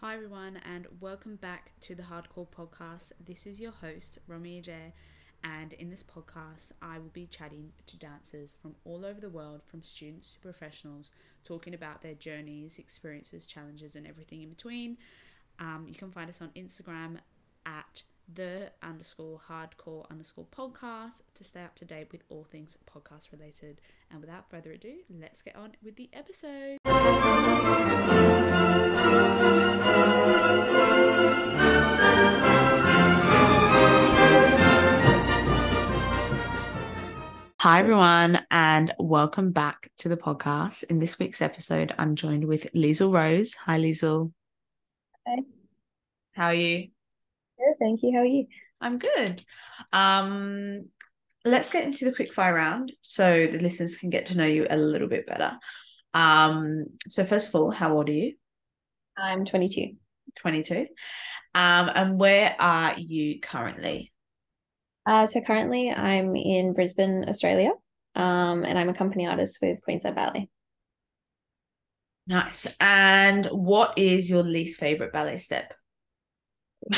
Hi, everyone, and welcome back to the Hardcorps Podcast. This is your host, Romy Adair, and in this podcast, I will be chatting to dancers from all over the world, from students to professionals, talking about their journeys, experiences, challenges, and everything in between. Um, you can find us on Instagram at the underscore hardcorps underscore podcast to stay up to date with all things podcast related. And without further ado, let's get on with the episode. Hi, everyone, and welcome back to the podcast. In this week's episode, I'm joined with Leisel Rose. Hi, Leisel. Hi. How are you? Good, thank you. How are you? I'm good. Um, let's get into the quick fire round so the listeners can get to know you a little bit better. Um, so first of all, how old are you? I'm 22. 22. Um, and where are you currently? Uh, so currently I'm in Brisbane, Australia, um, and I'm a company artist with Queensland Ballet. Nice. And what is your least favorite ballet step?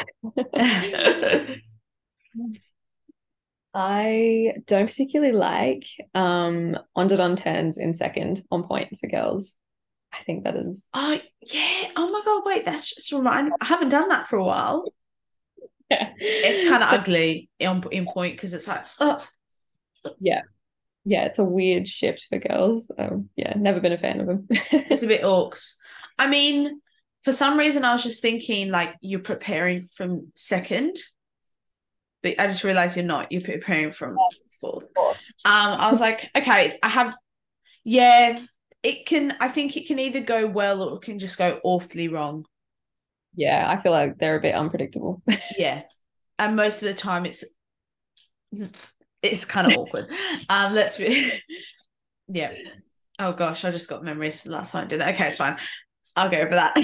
I don't particularly like um on turns in second on pointe for girls. I think that is Oh yeah. Oh my god, wait, that's just remind I haven't done that for a while. Yeah. It's kind of ugly in, in pointe because it's like oh yeah. Yeah, it's a weird shift for girls. Um, yeah, never been a fan of them. it's a bit orcs. I mean, for some reason I was just thinking like you're preparing from second. But I just realized you're not, you're preparing from fourth. Um, I was like, okay, I have yeah, it can I think it can either go well or it can just go awfully wrong. Yeah, I feel like they're a bit unpredictable. Yeah. And most of the time it's it's kind of awkward. Um let's be yeah. Oh gosh, I just got memories last time I did that. Okay, it's fine. I'll go for that.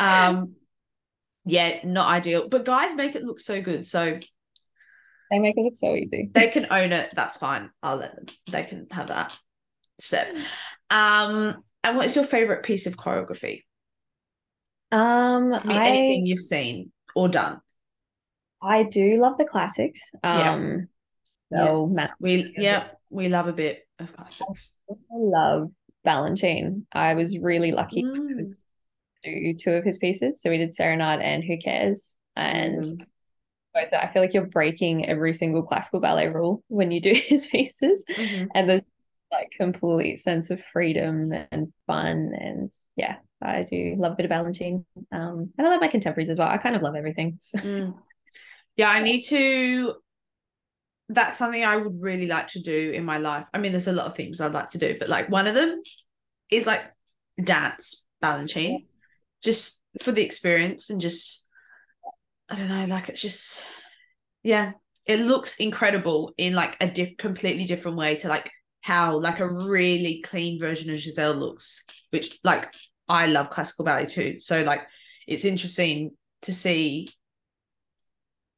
um yeah, not ideal. But guys make it look so good. So they make it look so easy. they can own it. That's fine. I'll let them. They can have that step. Um, and what's your favorite piece of choreography? Um, I mean, I anything you've seen or done. I do love the classics. Yeah. Um, Yeah. so Matt, We yeah, we love a bit of classics. I love Balanchine. I was really lucky Mm, to do two of his pieces. So we did Serenade and Who Cares, and amazing. both I feel like you're breaking every single classical ballet rule when you do his pieces, Mhm. and there's like complete sense of freedom and fun, and yeah, I do love a bit of Balanchine. Um, and I love my contemporaries as well. I kind of love everything. So. Mm. Yeah, I need to. That's something I would really like to do in my life. I mean, there's a lot of things I'd like to do, but like one of them is like dance Balanchine, just for the experience and just I don't know, like it's just yeah, it looks incredible in like a completely different way to like how like a really clean version of Giselle looks, which like I love classical ballet too. So like it's interesting to see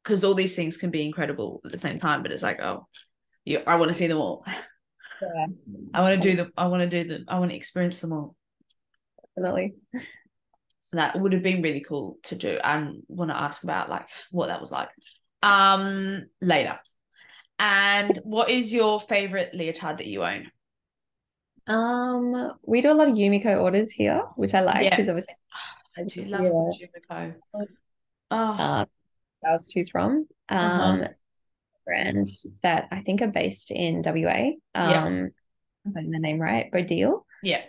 because all these things can be incredible at the same time, but it's like, oh, you, I want to see them all. Yeah, I want to do them. I want to do them. I want to experience them all. definitely. That would have been really cool to do. and want to ask about like what that was like um later. And what is your favorite leotard that you own? Um, we do a lot of Yumiko orders here, which I like Yeah. because obviously I do love Yeah. Yumiko. Uh, Oh, uh, styles to choose from. Uh-huh. Um, brands that I think are based in WA. Yeah. Um, I'm saying the name right, Bodil, yeah,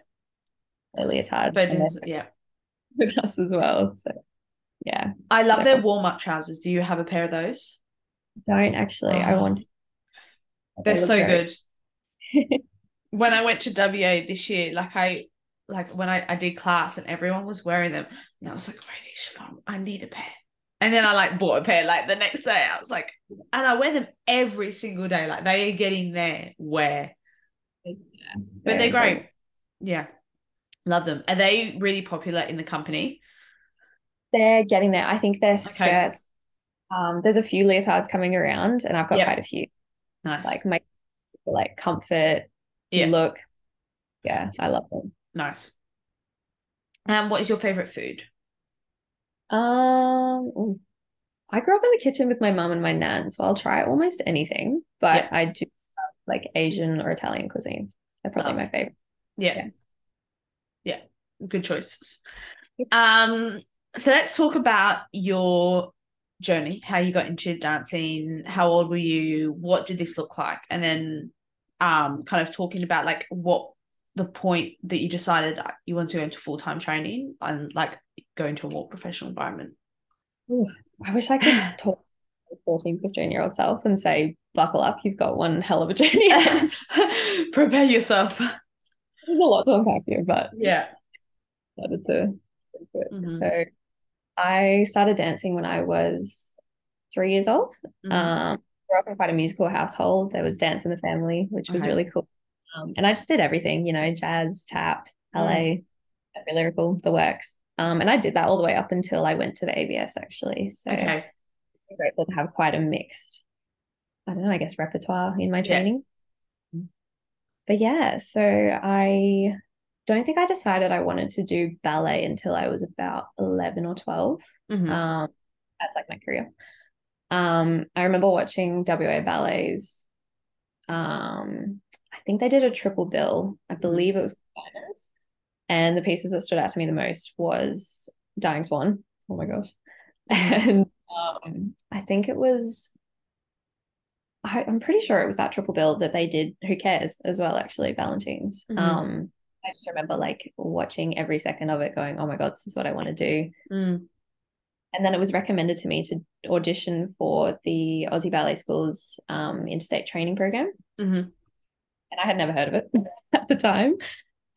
leotard, and it's- yeah. with us as well. So yeah, I love Yeah. their warm up trousers. Do you have a pair of those? don't actually. I Oh. want. They're They look so good. when I went to WA this year, like I like when I, I did class and everyone was wearing them, and I was like, where are these from? I need a pair. And then I like bought a pair like the next day. I was like, and I wear them every single day. Like they are getting their wear. But they're great. Yeah. Love them. Are they really popular in the company? They're getting there. I think their skirts. Um, there's a few leotards coming around, and I've got Yep. quite a few. Nice. Like my like comfort, yeah, look. Yeah, I love them. nice. Um, what is your favorite food? Um. I grew up in the kitchen with my mum and my nan, so I'll try almost anything. But Yeah. I do love, like Asian or Italian cuisines. They're probably Love. my favorite. Yeah. Yeah. Yeah. Good choices. Um, so let's talk about your journey, how you got into dancing, how old were you, what did this look like? And then um kind of talking about like what the point that you decided you want to go into full-time training and like go into a more professional environment. I wish I could talk to my 14, 15 year old self and say, buckle up, you've got one hell of a journey. Prepare yourself. There's a lot to unpack here, but Yeah. started to. Mhm. So I started dancing when I was three years old. Mhm. Um, grew up in quite a musical household. There was dance in the family, which was Okay. really cool. Um, and I just did everything, you know, jazz, tap, Mm. ballet, every lyrical, the works. Um, and I did that all the way up until I went to the ABS actually. So okay. I'm grateful to have quite a mixed, I don't know, I guess repertoire in my Yeah. training. But yeah, so I don't think I decided I wanted to do ballet until I was about 11 or 12 Mhm. um that's like my career um i remember watching wa ballets um i think they did a triple bill. I believe it was diamonds and the pieces that stood out to me the most was dying swan. Oh my gosh. And um i think it was I, i'm pretty sure it was that triple bill that they did who cares as well actually balanchine's. Mhm. um i just remember like watching every second of it going oh my god this is what i want to do. Mm. And then it was recommended to me to audition for the Aussie Ballet School's um, interstate training program. Mhm. And I had never heard of it at the time.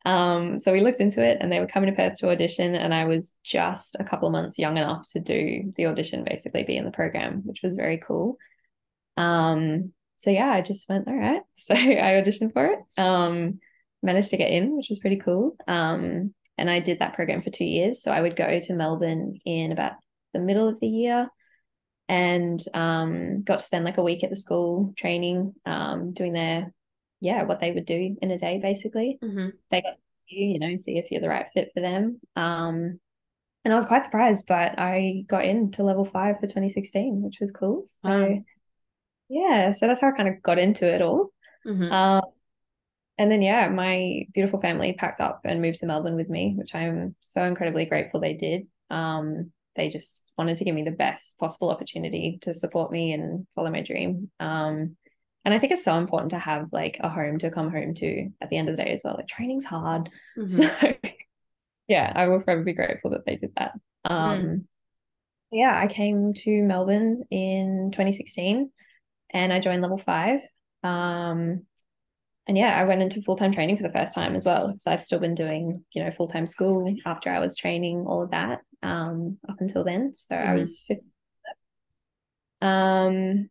Um, so we looked into it and they were coming to Perth to audition. And I was just a couple of months young enough to do the audition, basically be in the program, which was very cool. Um, so yeah, I just went, all right. So I auditioned for it. Um, managed to get in, which was pretty cool. Um, and I did that program for two years. So I would go to Melbourne in about the middle of the year and um, got to spend like a week at the school training, um, doing their, yeah, what they would do in a day basically. Mhm. They got to you, you know, see if you're the right fit for them. Um, and I was quite surprised, but I got into level five for 2016, which was cool. So, Wow. yeah, so that's how I kind of got into it all. Mhm. Um, and then, yeah, my beautiful family packed up and moved to Melbourne with me, which I'm so incredibly grateful they did. Um, they just wanted to give me the best possible opportunity to support me and follow my dream. Um, and I think it's so important to have like a home to come home to at the end of the day as well. Like training's hard. Mhm. So, yeah, I will forever be grateful that they did that. Um, yeah, I came to Melbourne in 2016 and I joined level five. Um, and yeah, I went into full time training for the first time as well. So I've still been doing, you know, full time school after I was training, all of that um, up until then. So I Mhm. was 15. Um,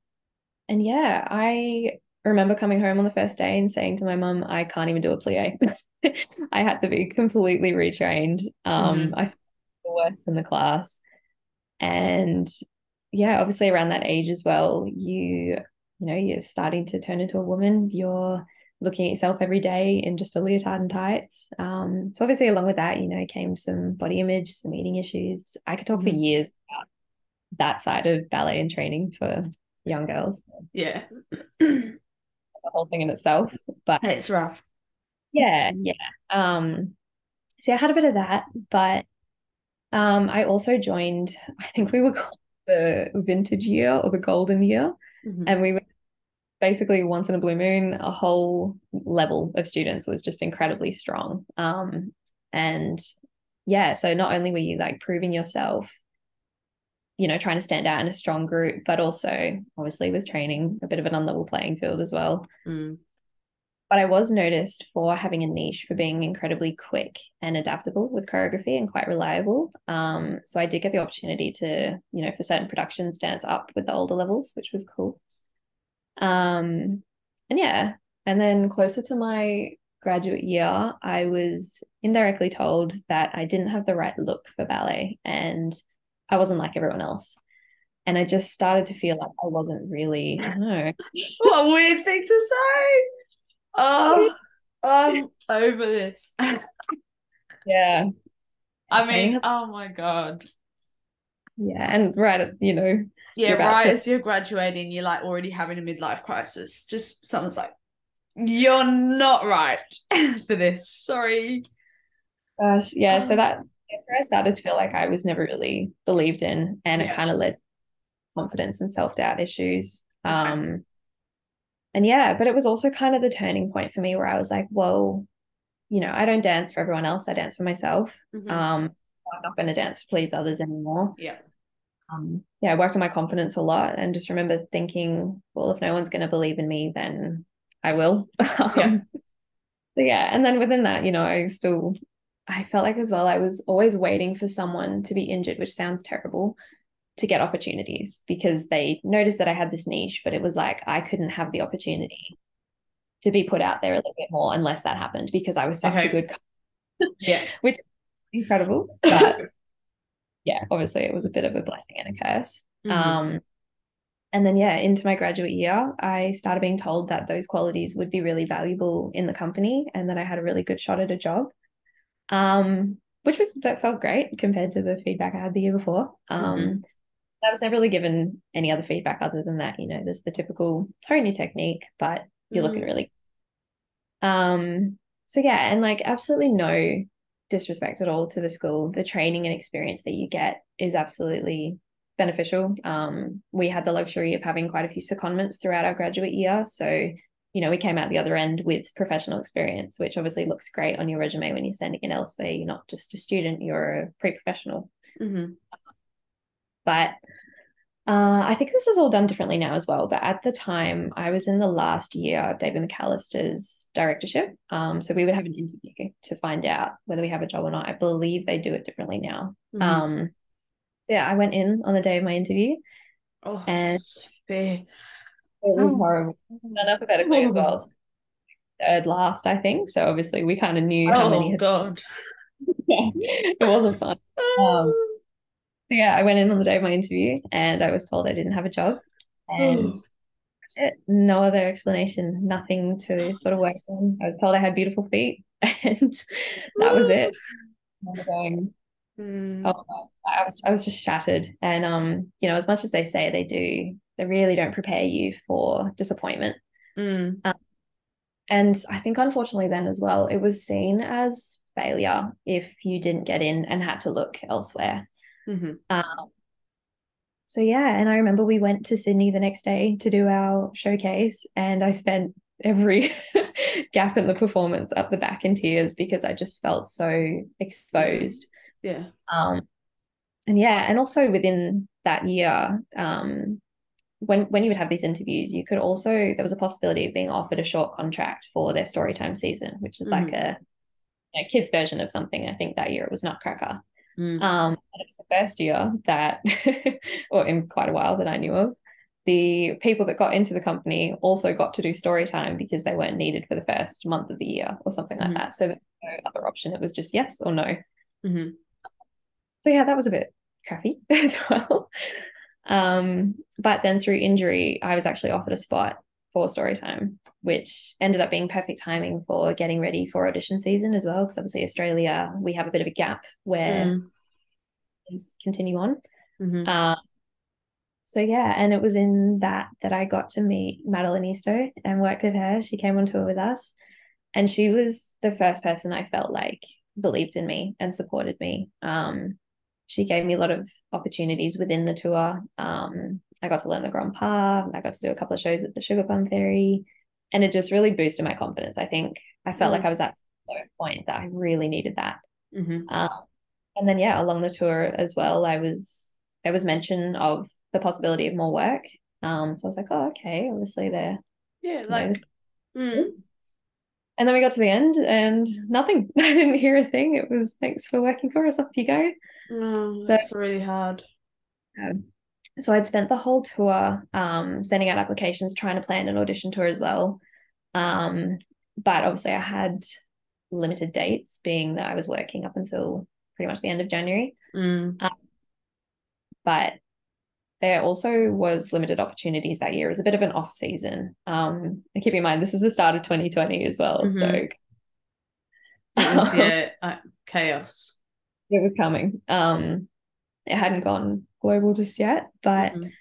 and yeah, I remember coming home on the first day and saying to my mum, I can't even do a plie. I had to be completely retrained. Um, I felt the worst in the class. And yeah, obviously around that age as well, you you know, you're starting to turn into a woman. You're looking at yourself every day in just a leotard and tights. Um, so obviously along with that, you know, came some body image, some eating issues. I could talk for Mhm. years about that side of ballet and training for young girls, Yeah. the whole thing in itself. But it's rough. yeah, yeah. Um, so I had a bit of that, but um, I also joined, I think we were called the vintage year or the golden year. Mhm. And we were basically once in a blue moon, a whole level of students was just incredibly strong. Um, and yeah, so not only were you like proving yourself, you know, trying to stand out in a strong group, but also obviously with training, a bit of an unlevel playing field as well. Mm. But I was noticed for having a niche for being incredibly quick and adaptable with choreography and quite reliable. Um, so I did get the opportunity to, you know, for certain productions, dance up with the older levels, which was cool. Um, and yeah, and then closer to my graduate year, I was indirectly told that I didn't have the right look for ballet and I wasn't like everyone else. And I just started to feel like I wasn't really, I don't know, What a weird thing to say. Oh, I'm over this. yeah. I mean, oh my God. Yeah, and right at you know, Yeah, right to- as you're graduating, you're like already having a midlife crisis. Just someone's like, You're not right for this. Sorry. gosh, yeah. So Um, that that's where I started to feel like I was never really believed in, and it kind of led confidence and self doubt issues. Okay. Um, and yeah, but it was also kind of the turning point for me where I was like, well, you know, I don't dance for everyone else. I dance for myself. Mhm. Um, I'm not going to dance to please others anymore. yeah. um, yeah, I worked on my confidence a lot and just remember thinking, well, if no one's going to believe in me, then I will. Um, yeah, and then within that, you know, I still, I felt like as well, I was always waiting for someone to be injured, which sounds terrible, to get opportunities because they noticed that I had this niche, but it was like I couldn't have the opportunity to be put out there a little bit more unless that happened because I was such Okay. a good, Yeah. which incredible, but yeah, obviously it was a bit of a blessing and a curse. Mhm. Um, and then, yeah, into my graduate year, I started being told that those qualities would be really valuable in the company and that I had a really good shot at a job, um, which was that felt great compared to the feedback I had the year before. Um, Mhm. I was never really given any other feedback other than that. You know, there's the typical hone your technique, but you're looking Mhm. really. Um, so yeah, and like absolutely no disrespect at all to the school. The training and experience that you get is absolutely beneficial. Um, we had the luxury of having quite a few secondments throughout our graduate year. So, you know, we came out the other end with professional experience, which obviously looks great on your resume when you're sending it elsewhere. You're not just a student, you're a pre-professional. Mhm. But uh, I think this is all done differently now as well. But at the time, I was in the last year of David McAllister's directorship. Um, so we would have an interview to find out whether we have a job or not. I believe they do it differently now. Mhm. Um, so yeah, I went in on the day of my interview. oh, and- fair. It was Oh. horrible. And alphabetically as well. So third last, I think. So obviously we kind of knew how many Oh God. yeah, it wasn't fun. Um, So yeah, I went in on the day of my interview and I was told I didn't have a job. And Oh. it, no other explanation, nothing to sort of work on. I was told I had beautiful feet and that was it. I going, Mm. oh, I was I was just shattered. And um, you know, as much as they say they do, they really don't prepare you for disappointment. Mm. And I think unfortunately then as well, it was seen as failure if you didn't get in and had to look elsewhere. Mhm. Um, so yeah, and I remember we went to Sydney the next day to do our showcase, and I spent every gap in the performance up the back in tears because I just felt so exposed. Yeah. Um, and yeah, and also within that year, um, when when you would have these interviews, you could also there was a possibility of being offered a short contract for their storytime season, which is like a, a kids version of something. I think that year it was Nutcracker. Mm. Um, and it was the first year that, or in quite a while that I knew of, the people that got into the company also got to do story time because they weren't needed for the first month of the year or something like Mhm. that. So there was no other option. It was just yes or no. Mhm. So yeah, that was a bit crappy as well. Um, but then through injury, I was actually offered a spot for story time, which ended up being perfect timing for getting ready for audition season as well. Because obviously Australia, we have a bit of a gap where Mm. things continue on. Mhm. Um, so yeah, and it was in that that I got to meet Madeleine Eastoe and work with her. She came on tour with us, and she was the first person I felt like believed in me and supported me. Um, she gave me a lot of opportunities within the tour. Um, I got to learn the Grand Pas. I got to do a couple of shows at the Sugar Plum Fairy, and it just really boosted my confidence. I think I felt Mm. like I was at a point that I really needed that. Mhm. Um, and then yeah, along the tour as well, I was there was mention of the possibility of more work. Um, so I was like, oh, okay, obviously there. Yeah. know, Like. Mm. And then we got to the end and nothing. I didn't hear a thing. It was thanks for working for us. Off you go. Oh, So- that's really hard. Um, so I'd spent the whole tour um, sending out applications, trying to plan an audition tour as well. Um, but obviously, I had limited dates, being that I was working up until pretty much the end of January. Mm. but there also was limited opportunities that year. It was a bit of an off season. Um, and keep in mind, this is the start of 2020 as well. So Mhm. Was, yeah. uh, chaos. it was coming. Um, it hadn't gone global just yet. But Mhm.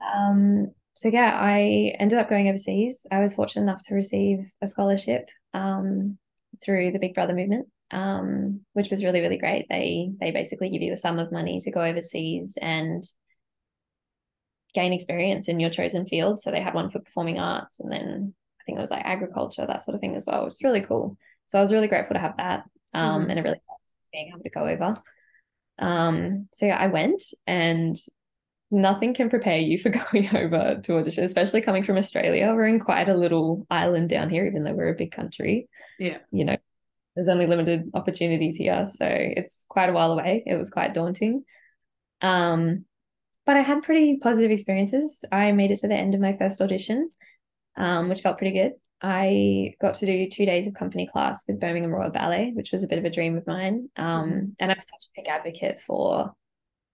um, so yeah, I ended up going overseas. I was fortunate enough to receive a scholarship um, through the Big Brother movement, um, which was really really great. They they basically give you a sum of money to go overseas and gain experience in your chosen field. So they had one for performing arts, and then I think it was like agriculture, that sort of thing as well. It was really cool. So I was really grateful to have that, um, Mhm. and it really helped being able to go over. Um, so yeah, I went and nothing can prepare you for going over to audition, especially coming from Australia. We're in quite a little island down here, even though we're a big country. Yeah. You know, there's only limited opportunities here. So it's quite a while away. It was quite daunting. Um, but I had pretty positive experiences. I made it to the end of my first audition, um, which felt pretty good. I got to do two days of company class with Birmingham Royal Ballet, which was a bit of a dream of mine. Um, Mhm. And I'm such a big advocate for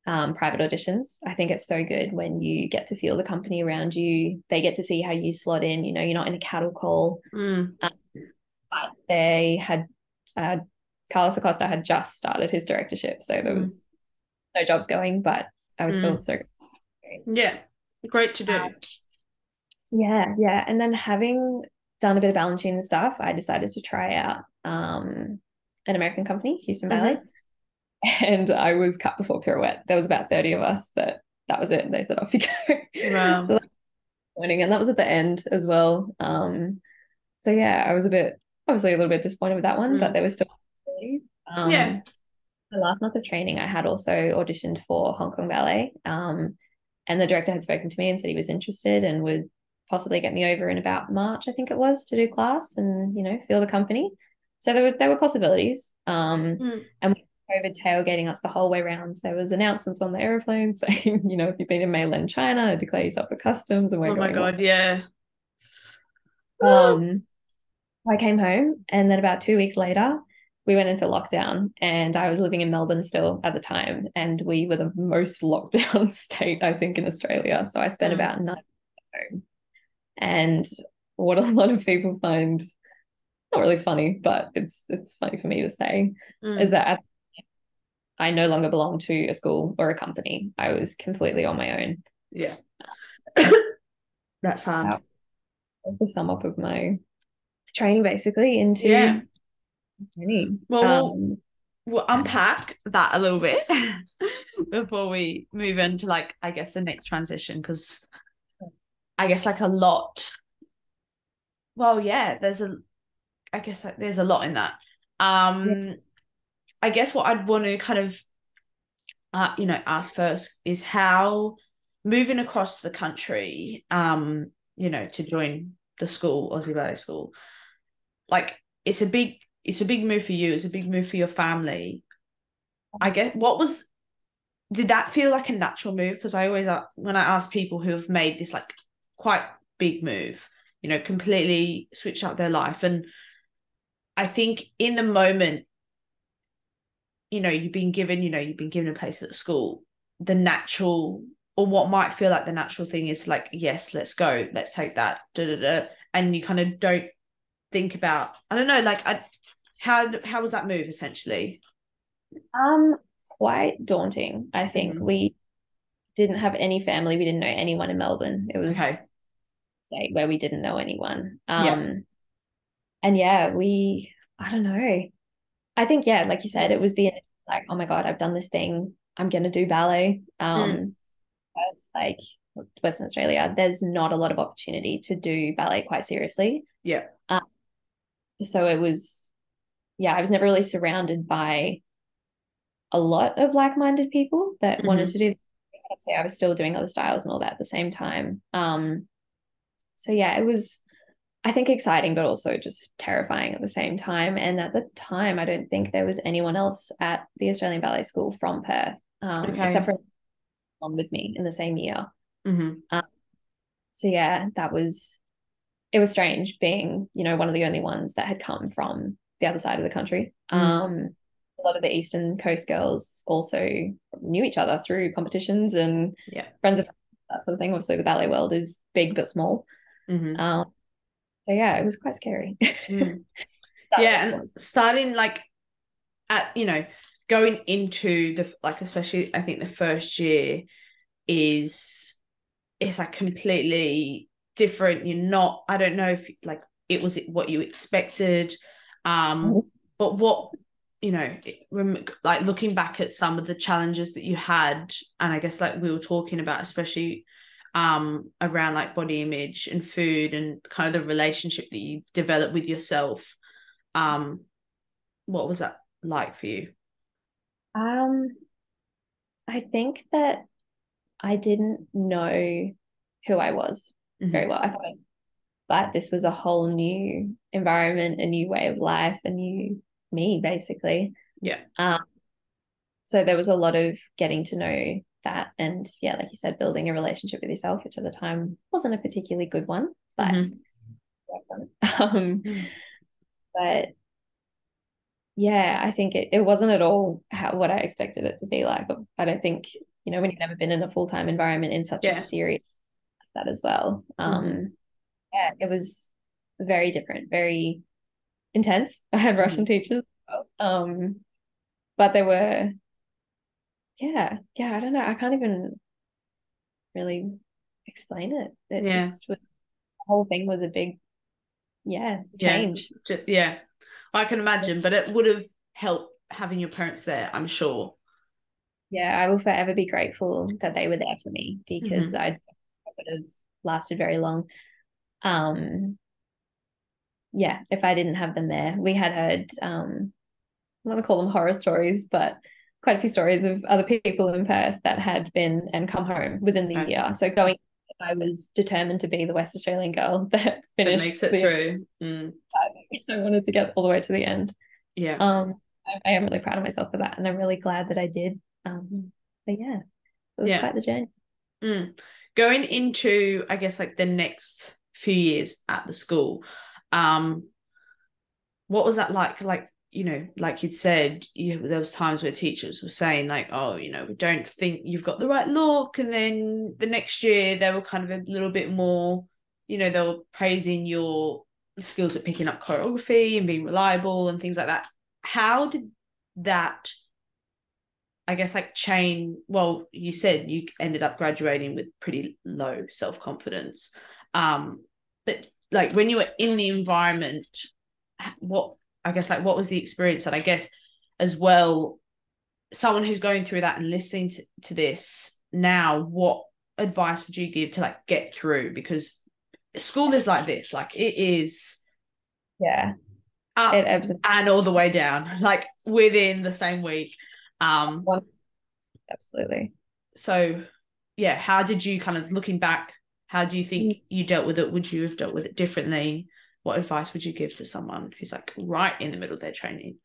um, private auditions. I think it's so good when you get to feel the company around you. They get to see how you slot in. You know, you're not in a cattle call. Mm. But they had uh, Carlos Acosta had just started his directorship, so there Mm. was no jobs going. But I was still Mm. so Yeah. Great to do. Um, Yeah, yeah. And then having done a bit of Balanchine and stuff, I decided to try out um, an American company, Houston Ballet. And I was cut before pirouette. There was about 30 of us that that was it. They said, off you go. Wow. So that was disappointing. And that was at the end as well. Um, so yeah, I was a bit obviously a little bit disappointed with that one, Mm. but there was still um, Yeah. the last month of training, I had also auditioned for Hong Kong Ballet. Um, and the director had spoken to me and said he was interested and would possibly get me over in about March, I think it was, to do class and, you know, feel the company. So there were there were possibilities. Um, Mm. and with COVID tailgating us the whole way around. So there was announcements on the airplane saying, you know, if you've been in mainland China, declare yourself for customs and we're Oh my god, yeah. um, I came home, and then about two weeks later, we went into lockdown. And I was living in Melbourne still at the time, and we were the most lockdown state, I think, in Australia. So I spent Mm. about nine months at home. And what a lot of people find not really funny, but it's it's funny for me to say Mm. is that at- I no longer belong to a school or a company. I was completely on my own. Yeah. That's hard. Wow. That's the sum up of my training basically into Yeah. Well, we'll- Um, We'll unpack that a little bit before we move into like I guess the next transition because I guess like a lot. Well, yeah, there's a I guess like, there's a lot in that. Um I guess what I'd want to kind of uh you know ask first is how moving across the country um you know to join the school Aussie Ballet School like it's a big it's a big move for you it's a big move for your family I guess what was did that feel like a natural move because I always uh, when I ask people who have made this like quite big move you know completely switch up their life and I think in the moment you know you've been given you know you've been given a place at school the natural or what might feel like the natural thing is like yes let's go let's take that da, da, da, and you kind of don't think about I don't know like I, how how was that move essentially um, quite daunting. I think Mhm. we didn't have any family. We didn't know anyone in Melbourne. It was Okay. State where we didn't know anyone. Yeah. Um, and yeah, we I don't know. I think yeah, like you said, it was the like, oh my god, I've done this thing. I'm gonna do ballet. Um, as like Western Australia, there's not a lot of opportunity to do ballet quite seriously. yeah so it was yeah i was never really surrounded by a lot of like-minded people that wanted to do i'd say i was still doing other styles and all that at the same time um so yeah it was i think exciting but also just terrifying at the same time and at the time i don't think there was anyone else at the australian ballet school from perth um Okay. except for on with me in the same year hmm so yeah that was it was strange being you know one of the only ones that had come from the other side of the country Mm. um a lot of the eastern coast girls also knew each other through competitions and Yeah. friends of that sort of thing obviously the ballet world is big but small hmm um so yeah it was quite scary Mm. Yeah was- and starting like at you know going into the like especially I think the first year is it's like completely different. You're not I don't know if like it was what you expected. Um mm-hmm. but what you know like looking back at some of the challenges that you had and i guess like we were talking about especially um around like body image and food and kind of the relationship that you develop with yourself um what was that like for you? Um i think that i didn't know who i was mm-hmm. very well. I thought but this was a whole new environment a new way of life a new me basically. Yeah. Um so there was a lot of getting to know that and yeah like you said building a relationship with yourself which at the time wasn't a particularly good one but mm-hmm. um but yeah i think it, it wasn't at all how, what i expected it to be like but i don't think you know when you've never been in a full-time environment in such yeah. a serious that as well um mm-hmm. yeah it was very different very intense i had russian mm-hmm. teachers um but they were yeah, yeah, I don't know. I can't even really explain it. It yeah. just was, the whole thing was a big, yeah, change. Yeah, yeah. I can imagine, but it would have helped having your parents there, I'm sure. Yeah, I will forever be grateful that they were there for me because mm-hmm. I, would have lasted very long. Um, yeah, if I didn't have them there, we had heard um, I want to call them horror stories, but quite a few stories of other people in Perth that had been and come home within the year. So going, I was determined to be the West Australian girl that finished. That makes it the, through. Mm. I wanted to get all the way to the end. Yeah. Um, I, I, am really proud of myself for that, and I'm really glad that I did. Um, but yeah, it was yeah. quite the journey. Mm. Going into, I guess, like the next few years at the school, um, what was that like? Like you know, like you'd said, you, there was times where teachers were saying like, oh, you know, we don't think you've got the right look, and then the next year they were kind of a little bit more, you know, they were praising your skills at picking up choreography and being reliable and things like that. How did that, I guess, like chain? Well, you said you ended up graduating with pretty low self confidence, um, but like when you were in the environment, what I guess like what was the experience? That I guess as well someone who's going through that and listening to, to this now what advice would you give to like get through? Because school is like this like it is yeah. up it and all the way down like within the same week. Um absolutely. so yeah how did you kind of looking back how do you think mm. you dealt with it? Would you have dealt with it differently what advice would you give to someone who's like right in the middle of their training?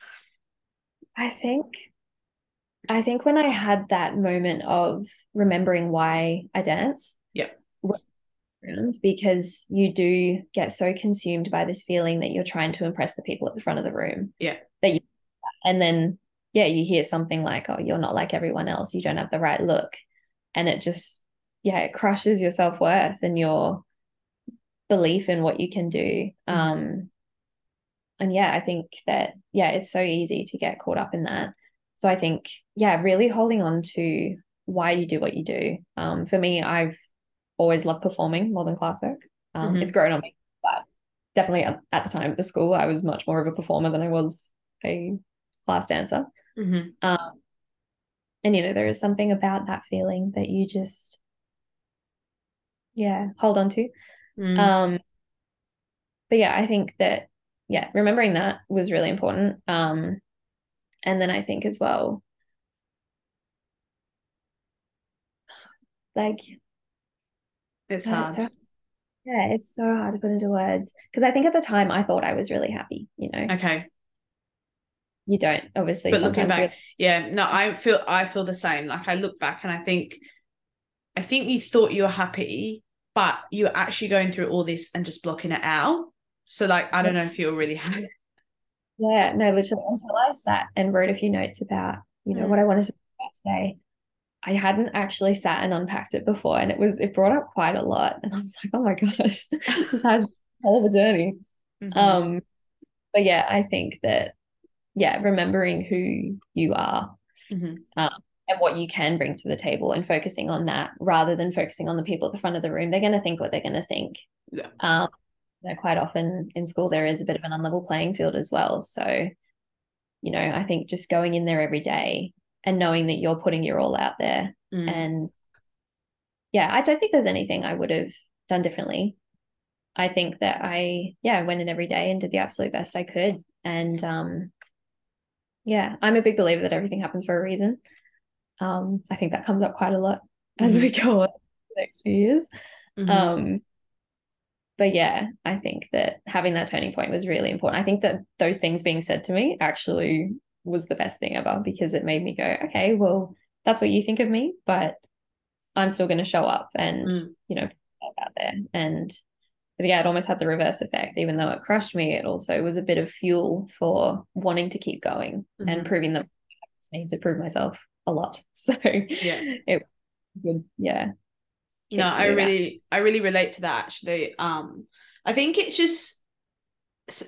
I think I think when I had that moment of remembering why I dance. Yeah. Because you do get so consumed by this feeling that you're trying to impress the people at the front of the room. Yeah. That you and then yeah, you hear something like, oh, you're not like everyone else, you don't have the right look. And it just, yeah, it crushes your self-worth and your belief in what you can do. Mm-hmm. Um, and yeah, I think that, yeah, it's so easy to get caught up in that. So I think, yeah, really holding on to why you do what you do. Um, for me, I've always loved performing more than classwork. Um, mm-hmm. It's grown on me, but definitely at, at, the time at the school, I was much more of a performer than I was a class dancer. Mm-hmm. Um, and you know, there is something about that feeling that you just, yeah, hold on to. Mm. Um, but yeah, I think that yeah, remembering that was really important. Um, and then I think as well, like it's hard. So, yeah, it's so hard to put into words because I think at the time I thought I was really happy. You know. Okay. You don't obviously. But looking back, yeah, no, I feel I feel the same. Like I look back and I think, I think you thought you were happy, but you're actually going through all this and just blocking it out. So like I don't know if you're really happy. Yeah, no, literally until I sat and wrote a few notes about, you know, mm. what I wanted to talk about today. I hadn't actually sat and unpacked it before. And it was it brought up quite a lot. And I was like, oh my gosh, this has a hell of a journey. Mm-hmm. Um, but yeah, I think that yeah, remembering who you are Mhm. um, and what you can bring to the table and focusing on that rather than focusing on the people at the front of the room. They're going to think what they're going to think. Yeah. Um, you know, quite often in school, there is a bit of an unlevel playing field as well. So, you know, I think just going in there every day and knowing that you're putting your all out there Mm. and yeah, I don't think there's anything I would have done differently. I think that I, yeah, went in every day and did the absolute best I could. And um, yeah, I'm a big believer that everything happens for a reason. Um, I think that comes up quite a lot as we go on the next few years. Mhm. Um, but yeah, I think that having that turning point was really important. I think that those things being said to me actually was the best thing ever because it made me go, okay, well, that's what you think of me, but I'm still going to show up and, Mm. you know, out there. And but yeah, it almost had the reverse effect. Even though it crushed me, it also was a bit of fuel for wanting to keep going and Mhm. proving that I just need to prove myself a lot. So Yeah. it good. Yeah. no i do that. really i really relate to that actually um i think it's just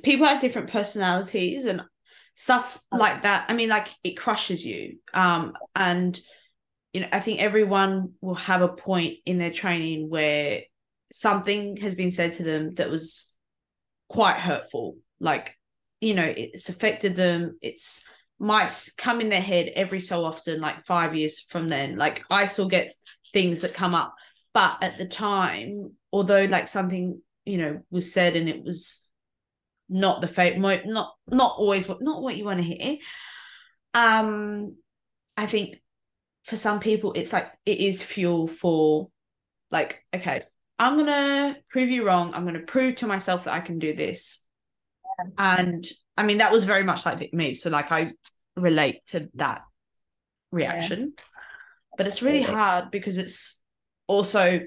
people have different personalities and stuff Oh. like that i mean like it crushes you um and you know i think everyone will have a point in their training where something has been said to them that was quite hurtful like you know it's affected them it's might come in their head every so often like five years from then. Like i still get things that come up. But at the time although like something you know was said and it was not the fate not not always what not what you want to hear um i think for some people it's like it is fuel for like okay i'm gonna prove you wrong. I'm gonna prove to myself that i can do this. And i mean that was very much like me so like i relate to that reaction but it's really hard because it's also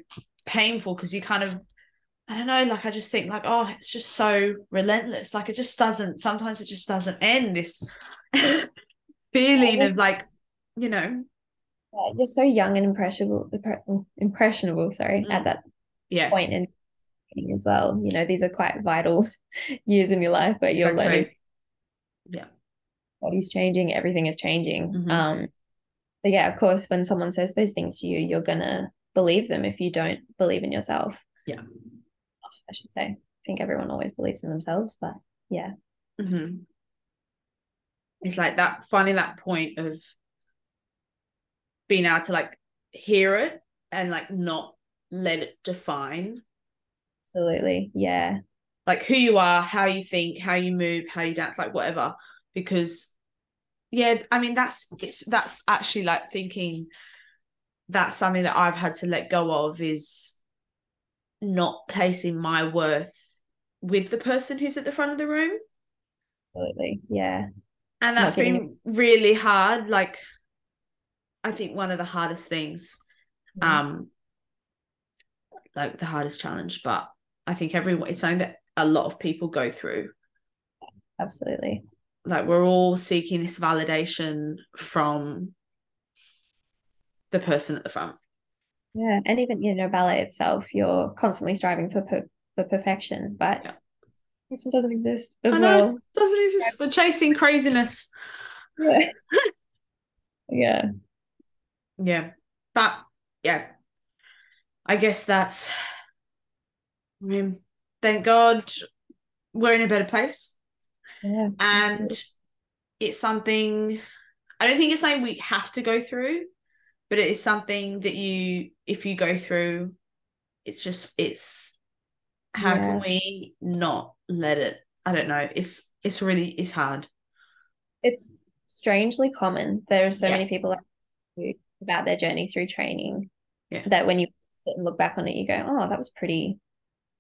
painful because you kind of I don't know, like I just think like, oh, it's just so relentless. Like it just doesn't sometimes it just doesn't end this feeling of like, you know, Yeah, you're so young and impressionable, impre- impressionable, sorry, Mm. at that yeah. point in as well. You know, these are quite vital years in your life where you're exactly. learning Yeah. body's changing, everything is changing. Mhm. Um, but yeah, of course, when someone says those things to you, you're gonna believe them if you don't believe in yourself. Yeah. I should say. I think everyone always believes in themselves, but yeah, hmm It's like that finding that point of being able to like hear it and like not let it define absolutely. Yeah. Like who you are, how you think, how you move, how you dance, like whatever. Because yeah, I mean that's it's that's actually like thinking that's something that I've had to let go of is not placing my worth with the person who's at the front of the room. Absolutely. Yeah. And that's been really hard. Like I think one of the hardest things, Mhm. um like the hardest challenge, but I think everyone it's something that a lot of people go through. Absolutely. like we're all seeking this validation from the person at the front Yeah. And even, you know, ballet itself, you're constantly striving for per- for perfection, but Yeah. perfection doesn't exist as I know. well. doesn't exist we're chasing craziness Yeah. yeah. yeah but yeah i guess that's i mean thank god we're in a better place Yeah. and it's something i don't think it's something we have to go through but it is something that you if you go through it's just it's how Yeah. can we not let it i don't know it's it's really it's hard it's strangely common. There are so Yeah. many people about their journey through training Yeah. that when you sit and look back on it, you go, oh, that was pretty,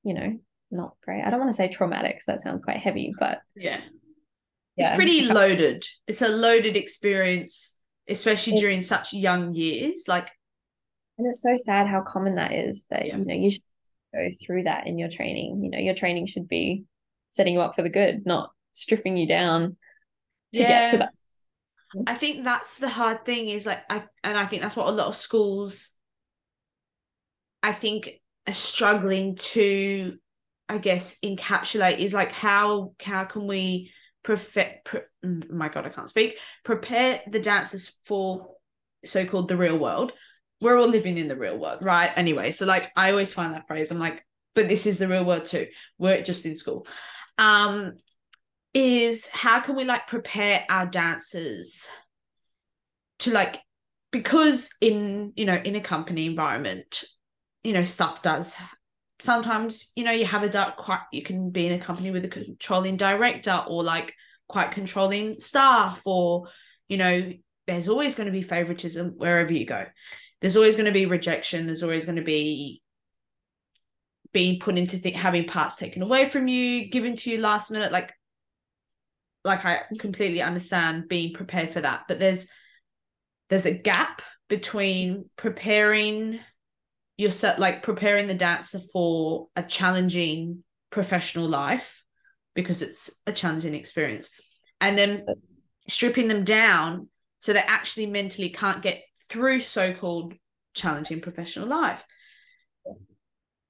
you know, not great. I don't want to say traumatic because that sounds quite heavy, but yeah yeah, it's pretty loaded it's a loaded experience especially It- during such young years like And it's so sad how common that is that, Yeah. you know, you should go through that in your training. You know, your training should be setting you up for the good, not stripping you down to get to that. I think that's the hard thing is like I and I think that's what a lot of schools I think are struggling to I guess encapsulate is like how how can we perfect? pre- mm, my god i can't speak. Prepare the dancers for so-called the real world. We're all living in the real world right? Anyway so like i always find that phrase. I'm like but this is the real world too. We're just in school. Um is how can we like prepare our dancers to like because in you know in a company environment you know stuff does sometimes you know you have a dark quite you can be in a company with a controlling director or like quite controlling staff or you know there's always going to be favoritism wherever you go. There's always going to be rejection. There's always going to be being put into th- having parts taken away from you given to you last minute. Like like i completely understand being prepared for that but there's there's a gap between preparing yourself like preparing the dancer for a challenging professional life because it's a challenging experience. And then stripping them down so they actually mentally can't get through so-called challenging professional life.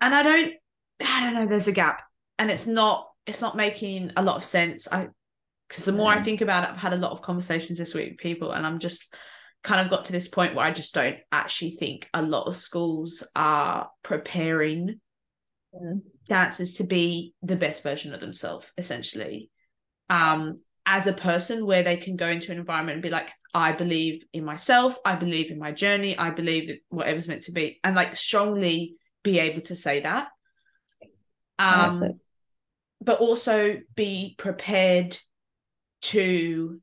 And i don't i don't know there's a gap. And it's not it's not making a lot of sense. I because the more i mm. think about it i've had a lot of conversations this week with people and i'm just kind of got to this point where I just don't actually think a lot of schools are preparing mm. dancers to be the best version of themselves, essentially. Um, as a person where they can go into an environment and be like, I believe in myself, I believe in my journey, I believe that whatever's meant to be, and like strongly be able to say that. Um, but also be prepared to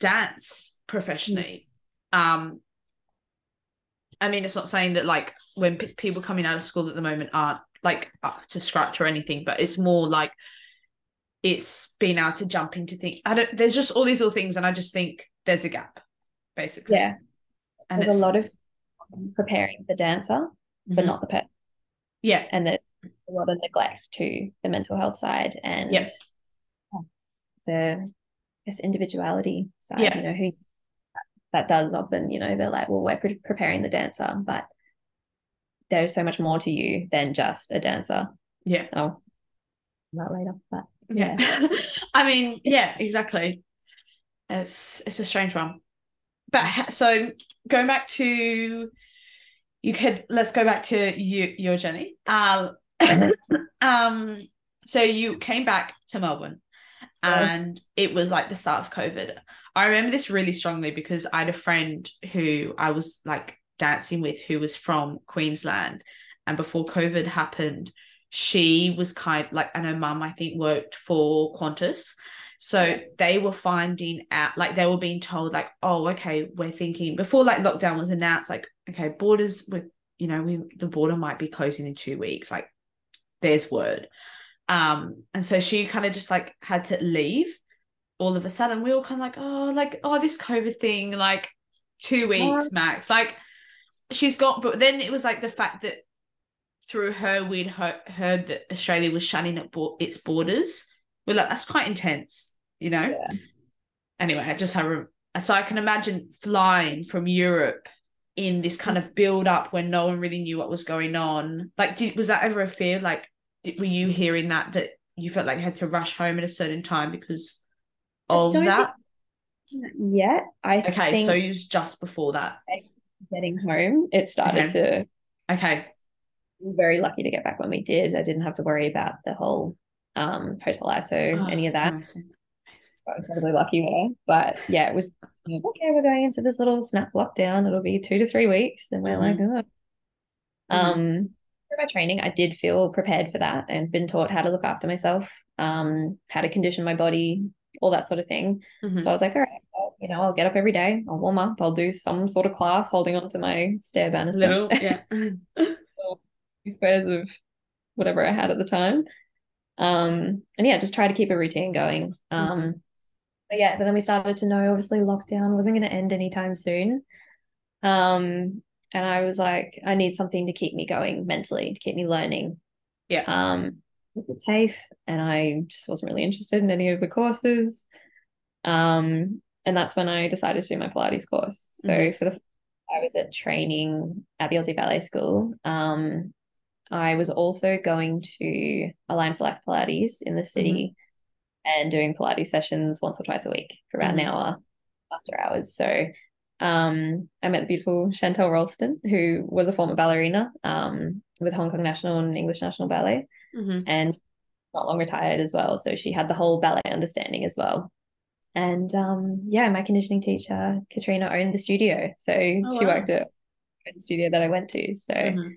dance professionally um I mean, it's not saying that like when p- people coming out of school at the moment aren't like up to scratch or anything, but it's more like it's being able to jump into things. I don't. There's just all these little things, and I just think there's a gap, basically. Yeah, and there's a lot of preparing the dancer, mm-hmm. but not the pet. Yeah, and there's a lot of neglect to the mental health side and yeah. the I guess individuality side. Yeah. You know who that does often, you know, they're like, well, we're pre- preparing the dancer, but there's so much more to you than just a dancer. Yeah. Oh, that later, but yeah. yeah. I mean, yeah, exactly. It's it's a strange one, but so going back to you could let's go back to you your journey. Um, um, so you came back to Melbourne, and it was like the start of COVID. I remember this really strongly because I had a friend who I was like dancing with who was from Queensland. And before COVID happened, she was kind like, and her mum, I think, worked for Qantas. So they were finding out, like, they were being told, like, oh, okay, we're thinking before like lockdown was announced, like, okay, borders with, you know, we the border might be closing in two weeks. Like, there's word. Um, and so she kind of just like had to leave all of a sudden. We all kind of like oh like oh this covid thing like two weeks max. Like she's got but then it was like the fact that through her we'd heard, heard that australia was shutting its borders. We're like that's quite intense you know? Yeah. anyway i just have so i can imagine flying from europe in this kind of build up when no one really knew what was going on. Like did, was that ever a fear? Like were you hearing that that you felt like you had to rush home at a certain time because of that? Yet, I okay. so it was just before that. Getting home, it started okay. to. Okay. very lucky to get back when we did. I didn't have to worry about the whole um hotel ISO, oh, any of that. Amazing. Amazing. incredibly lucky there. But yeah, it was okay. We're going into this little snap lockdown. It'll be two to three weeks, and we're mm-hmm. like, oh. Mm-hmm. um. For my training, I did feel prepared for that and been taught how to look after myself, um, how to condition my body, all that sort of thing. Mm-hmm. So I was like, all right, well, you know, I'll get up every day, I'll warm up, I'll do some sort of class holding onto my stair banister. Little, yeah. squares of whatever I had at the time. Um, and yeah, just try to keep a routine going. Um, mm-hmm. but yeah, but then we started to know obviously lockdown wasn't going to end anytime soon. Um, and I was like, I need something to keep me going mentally, to keep me learning. Yeah. Um, with the TAFE and I just wasn't really interested in any of the courses. Um, and that's when I decided to do my Pilates course. So mm-hmm. for the I was at training at the Aussie Ballet School. Um, I was also going to Align for Life Pilates in the city and doing Pilates sessions once or twice a week for about mm-hmm. an hour after hours. So um, I met the beautiful Chantel Ralston, who was a former ballerina um, with Hong Kong National and English National Ballet, mm-hmm. and not long retired as well. So she had the whole ballet understanding as well. And um, yeah, my conditioning teacher, Katrina, owned the studio. So oh, she wow. worked at the studio that I went to. So mm-hmm.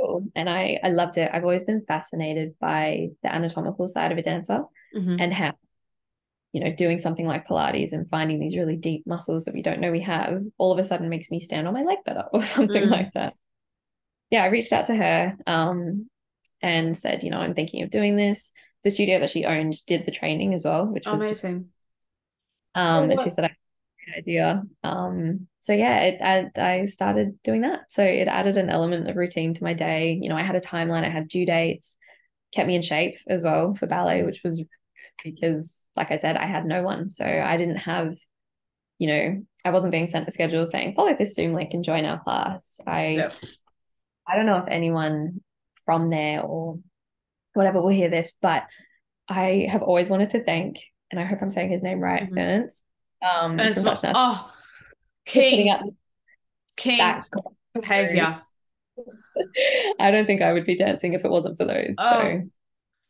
cool. And I, I loved it. I've always been fascinated by the anatomical side of a dancer mm-hmm. and how you know, doing something like Pilates and finding these really deep muscles that we don't know we have all of a sudden makes me stand on my leg better or something mm. like that. Yeah, I reached out to her um, and said, you know, I'm thinking of doing this. The studio that she owned did the training as well, which was amazing. Just, um, oh, and she said, I idea. Um, so yeah, it, I, I started doing that. So it added an element of routine to my day. You know, I had a timeline, I had due dates, kept me in shape as well for ballet, which was because like I said, I had no one. So I didn't have, you know, I wasn't being sent a schedule saying, follow this Zoom link and join our class. I. I don't know if anyone from there or whatever will hear this, but I have always wanted to thank, and I hope I'm saying his name right, mm-hmm. Ernst. Um Ernst not, oh king king behavior. I don't think I would be dancing if it wasn't for those. Oh.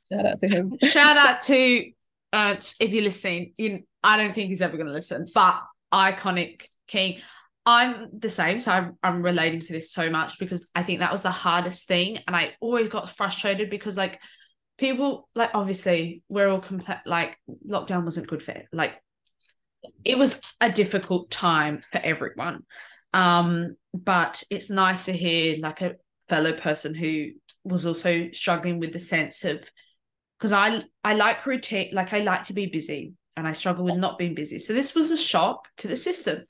So shout out to him. Shout out to Ernst, if you're listening, you, I don't think he's ever going to listen, but iconic king. I'm the same, so I'm, I'm relating to this so much because I think that was the hardest thing, and I always got frustrated because like people like obviously we're all complete like lockdown wasn't good for it. Like it was a difficult time for everyone, um, but it's nice to hear like a fellow person who was also struggling with the sense of because I I like routine, like I like to be busy and I struggle with not being busy. So this was a shock to the system.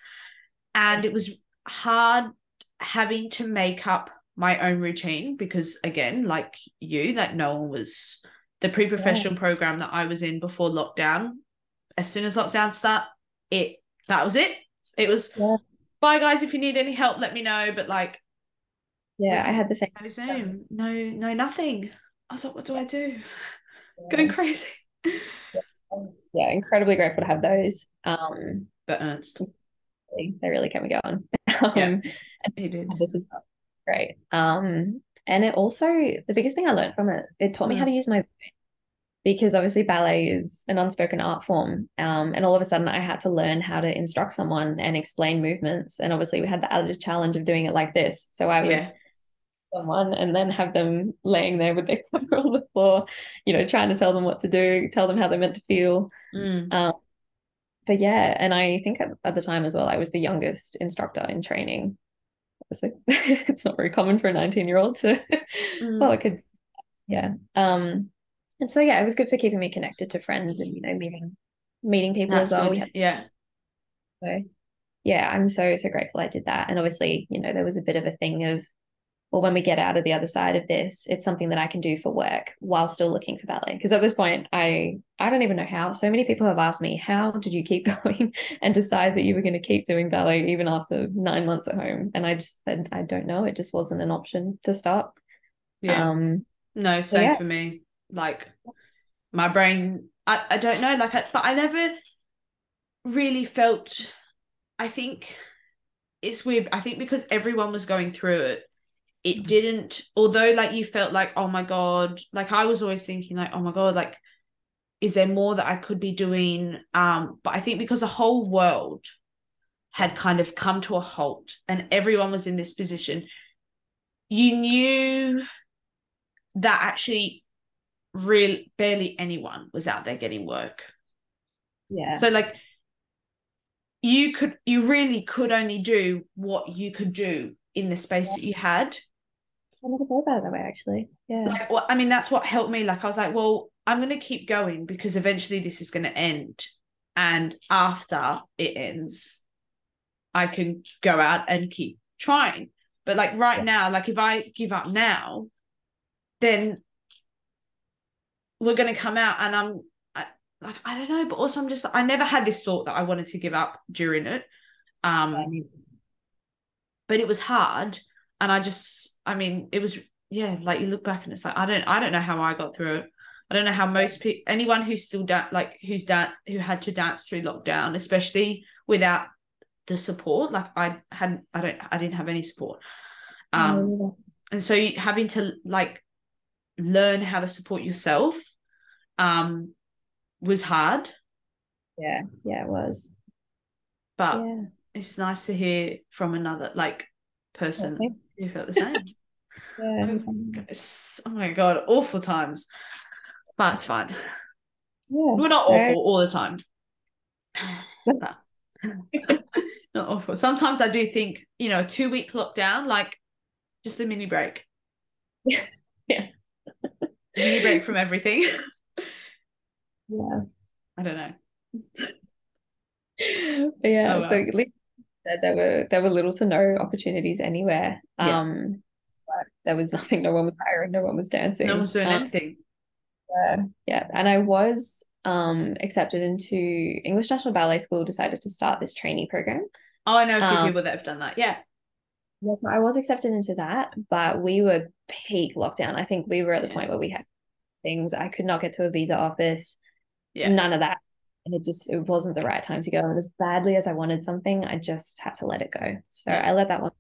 And it was hard having to make up my own routine because again, like you, that no one was the pre-professional yeah. program that I was in before lockdown. As soon as lockdown start, it that was it. It was yeah. bye guys. If you need any help, let me know. But like, yeah, I had the same. No Zoom, no, no, nothing. I was like, what do I do? Going crazy. Yeah, incredibly grateful to have those. Um, but Ernst, they really kept me going. Um, yeah, he did. This is great. Um, and it also the biggest thing I learned from it, it taught me how to mm. use my because obviously ballet is an unspoken art form. Um, and all of a sudden I had to learn how to instruct someone and explain movements. And obviously we had the added challenge of doing it like this. So I would yeah someone and then have them laying there with their cover on the floor, you know, trying to tell them what to do, tell them how they're meant to feel. Mm. Um, but yeah, and I think at, at, the time as well, I was the youngest instructor in training. Obviously, it's not very common for a 19 year old to, mm. well, it could, yeah. Um, and so yeah, it was good for keeping me connected to friends and you know meeting meeting people That's as well. We had, yeah. So yeah, I'm so so grateful I did that. And obviously, you know, there was a bit of a thing of or when we get out of the other side of this, it's something that I can do for work while still looking for ballet. Because at this point, I I don't even know how. So many people have asked me, how did you keep going and decide that you were going to keep doing ballet even after nine months at home? And I just said, I don't know. It just wasn't an option to stop. Yeah. Um, no, same yeah. for me. Like my brain, I, I don't know. Like, I, but I never really felt. I think it's weird. I think because everyone was going through it it didn't although like you felt like oh my god like i was always thinking like oh my god like is there more that i could be doing? Um but i think because the whole world had kind of come to a halt and everyone was in this position you knew that actually really barely anyone was out there getting work. Yeah. So like you could you really could only do what you could do in the space that you had I never thought about it that way, actually. Yeah. Like, well, I mean, that's what helped me. Like, I was like, well, I'm going to keep going because eventually this is going to end. And after it ends, I can go out and keep trying. But like right yeah. now, like if I give up now, then we're going to come out and I'm I, like, I don't know. But also, I'm just, I never had this thought that I wanted to give up during it. Um, but it was hard and I just I mean it was yeah like you look back and it's like I don't I don't know how I got through it I don't know how most people, anyone who's still da- like who's dance who had to dance through lockdown, especially without the support. Like I hadn't, I don't, I didn't have any support. Um, Oh, and so having to like learn how to support yourself, um, was hard. yeah, yeah, it was. But yeah. it's nice to hear from another like person who felt the same. Yeah. Oh, it's- oh my god, awful times. But it's fine. Yeah. We're not So- awful all the time. Not awful. Sometimes I do think, you know, a two week lockdown, like just a mini break. Yeah. mini break from everything. Yeah. I don't know. Yeah, Oh, so wow. like you said, there were there were little to no opportunities anywhere. Yeah. Um, but there was nothing. No one was hiring. No one was dancing. No one's doing Um, anything. yeah, yeah. And I was um accepted into English National Ballet School. Decided to start this trainee program. Oh, I know a few um, people that have done that. Yeah. Yeah, so I was accepted into that, but we were peak lockdown. I think we were at the Yeah. point where we had things. I could not get to a visa office. Yeah. None of that. And it just it wasn't the right time to go. And as badly as I wanted something, I just had to let it go. So. I let that one.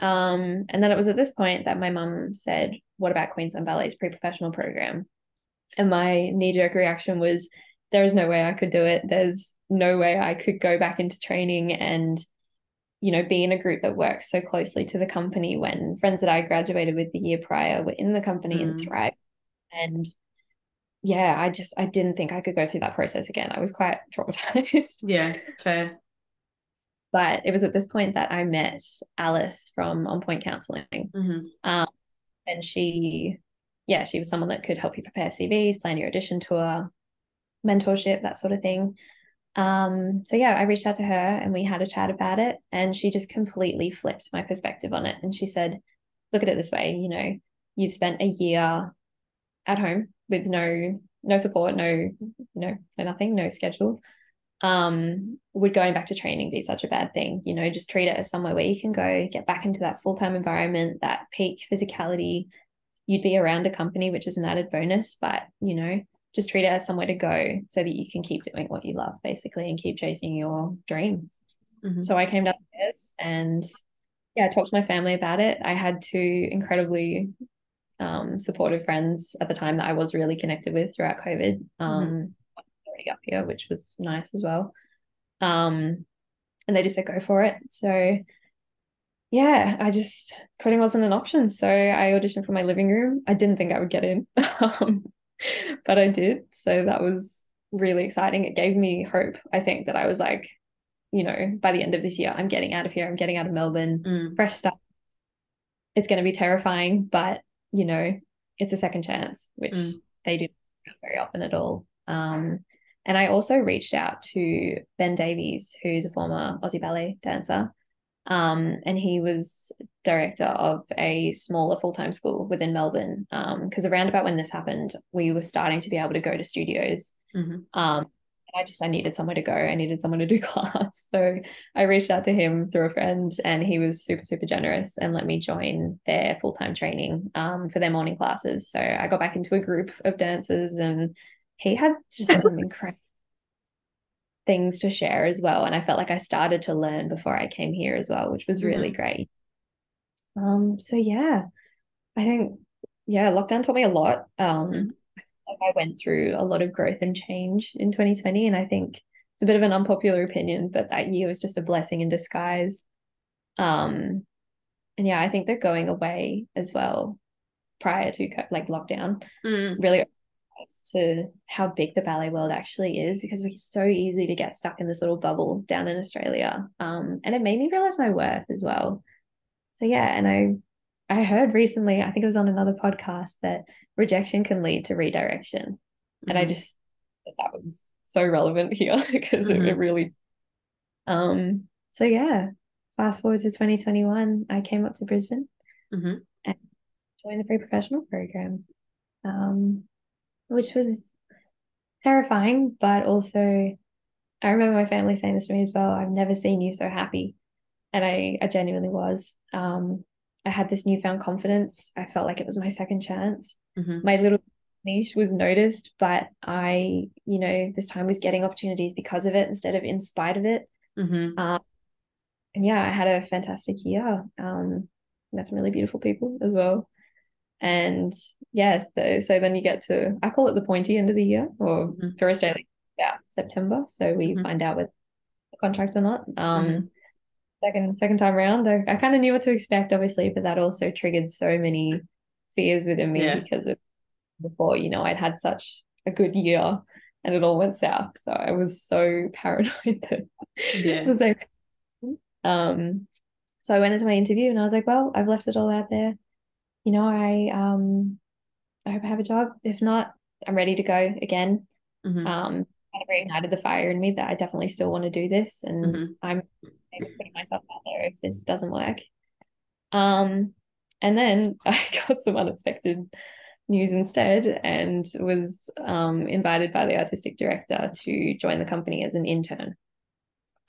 Um, and then it was at this point that my mum said, What about Queensland Ballet's pre-professional program? And my knee-jerk reaction was, There is no way I could do it. There's no way I could go back into training and you know, be in a group that works so closely to the company when friends that I graduated with the year prior were in the company and Mm. thrive. And yeah, I just I didn't think I could go through that process again. I was quite traumatized. Yeah. Fair. But it was at this point that I met Alice from On Point Counseling. hmm Um, and she, yeah, she was someone that could help you prepare CVs, plan your audition tour, mentorship, that sort of thing. Um, so yeah, I reached out to her and we had a chat about it, and she just completely flipped my perspective on it. And she said, "Look at it this way, you know, you've spent a year at home with no no support, no, you know, no nothing, no schedule. Um, would going back to training be such a bad thing? You know, just treat it as somewhere where you can go, get back into that full-time environment, that peak physicality. You'd be around a company, which is an added bonus, but you know, just treat it as somewhere to go so that you can keep doing what you love, basically, and keep chasing your dream. Mhm. So I came downstairs and yeah, I talked to my family about it. I had two incredibly um, supportive friends at the time that I was really connected with throughout COVID. Um, already up here, which was nice as well. Um, and they just said go for it. So yeah, I just coding wasn't an option. So I auditioned for my living room. I didn't think I would get in, um, but I did. So that was really exciting. It gave me hope. I think that I was like, you know, by the end of this year, I'm getting out of here. I'm getting out of Melbourne, Mm. fresh start. It's going to be terrifying, but you know, it's a second chance, which Mm. they do very often at all. Um, and I also reached out to Ben Davies, who's a former Aussie ballet dancer. Um, and he was director of a smaller full time school within Melbourne. Because around about when this happened, we were starting to be able to go to studios. Mhm. Um, I just I needed somewhere to go. I needed someone to do class. So I reached out to him through a friend, and he was super super generous and let me join their full time training um, for their morning classes. So I got back into a group of dancers, and he had just some incredible things to share as well. And I felt like I started to learn before I came here as well, which was really great. Um, so yeah, I think yeah, lockdown taught me a lot. Um, Mhm. Like I went through a lot of growth and change in 2020, and I think it's a bit of an unpopular opinion, but that year was just a blessing in disguise. Um, and yeah, I think that going away as well prior to like lockdown Mm. really to how big the ballet world actually is because we're so easy to get stuck in this little bubble down in Australia. Um, and it made me realize my worth as well. So yeah, and I I heard recently, I think it was on another podcast that rejection can lead to redirection. And I Mhm. just thought that was so relevant here because it, it Mhm. really um so yeah, fast forward to 2021, I came up to Brisbane Mhm. joined the pre-professional program, um, which was terrifying, but also I remember my family saying this to me as well. I've never seen you so happy, and I, I genuinely was. Um, I had this newfound confidence. I felt like it was my second chance. Mhm. My little niche was noticed, but I, you know, this time was getting opportunities because of it instead of in spite of it. Mm-hmm. Um, and yeah, I had a fantastic year. Um, met some really beautiful people as well. And yes, the, so then you get to, I call it the pointy end of the year, or Mhm. for Australia, yeah, September. So we Mhm. find out the contract or not. Um, Mhm. Second second time around, I, I kind of knew what to expect, obviously, but that also triggered so many fears within me Yeah. because of before, you know, I'd had such a good year and it all went south. So I was so paranoid that Yeah. the same um so I went into my interview and I was like, well, I've left it all out there. You know, I um I hope I have a job. If not, I'm ready to go again. Mhm. Um kind of reignited the fire in me that I definitely still want to do this and Mhm. I'm putting myself out there if this doesn't work. Um and then I got some unexpected news instead and was um, invited by the artistic director to join the company as an intern.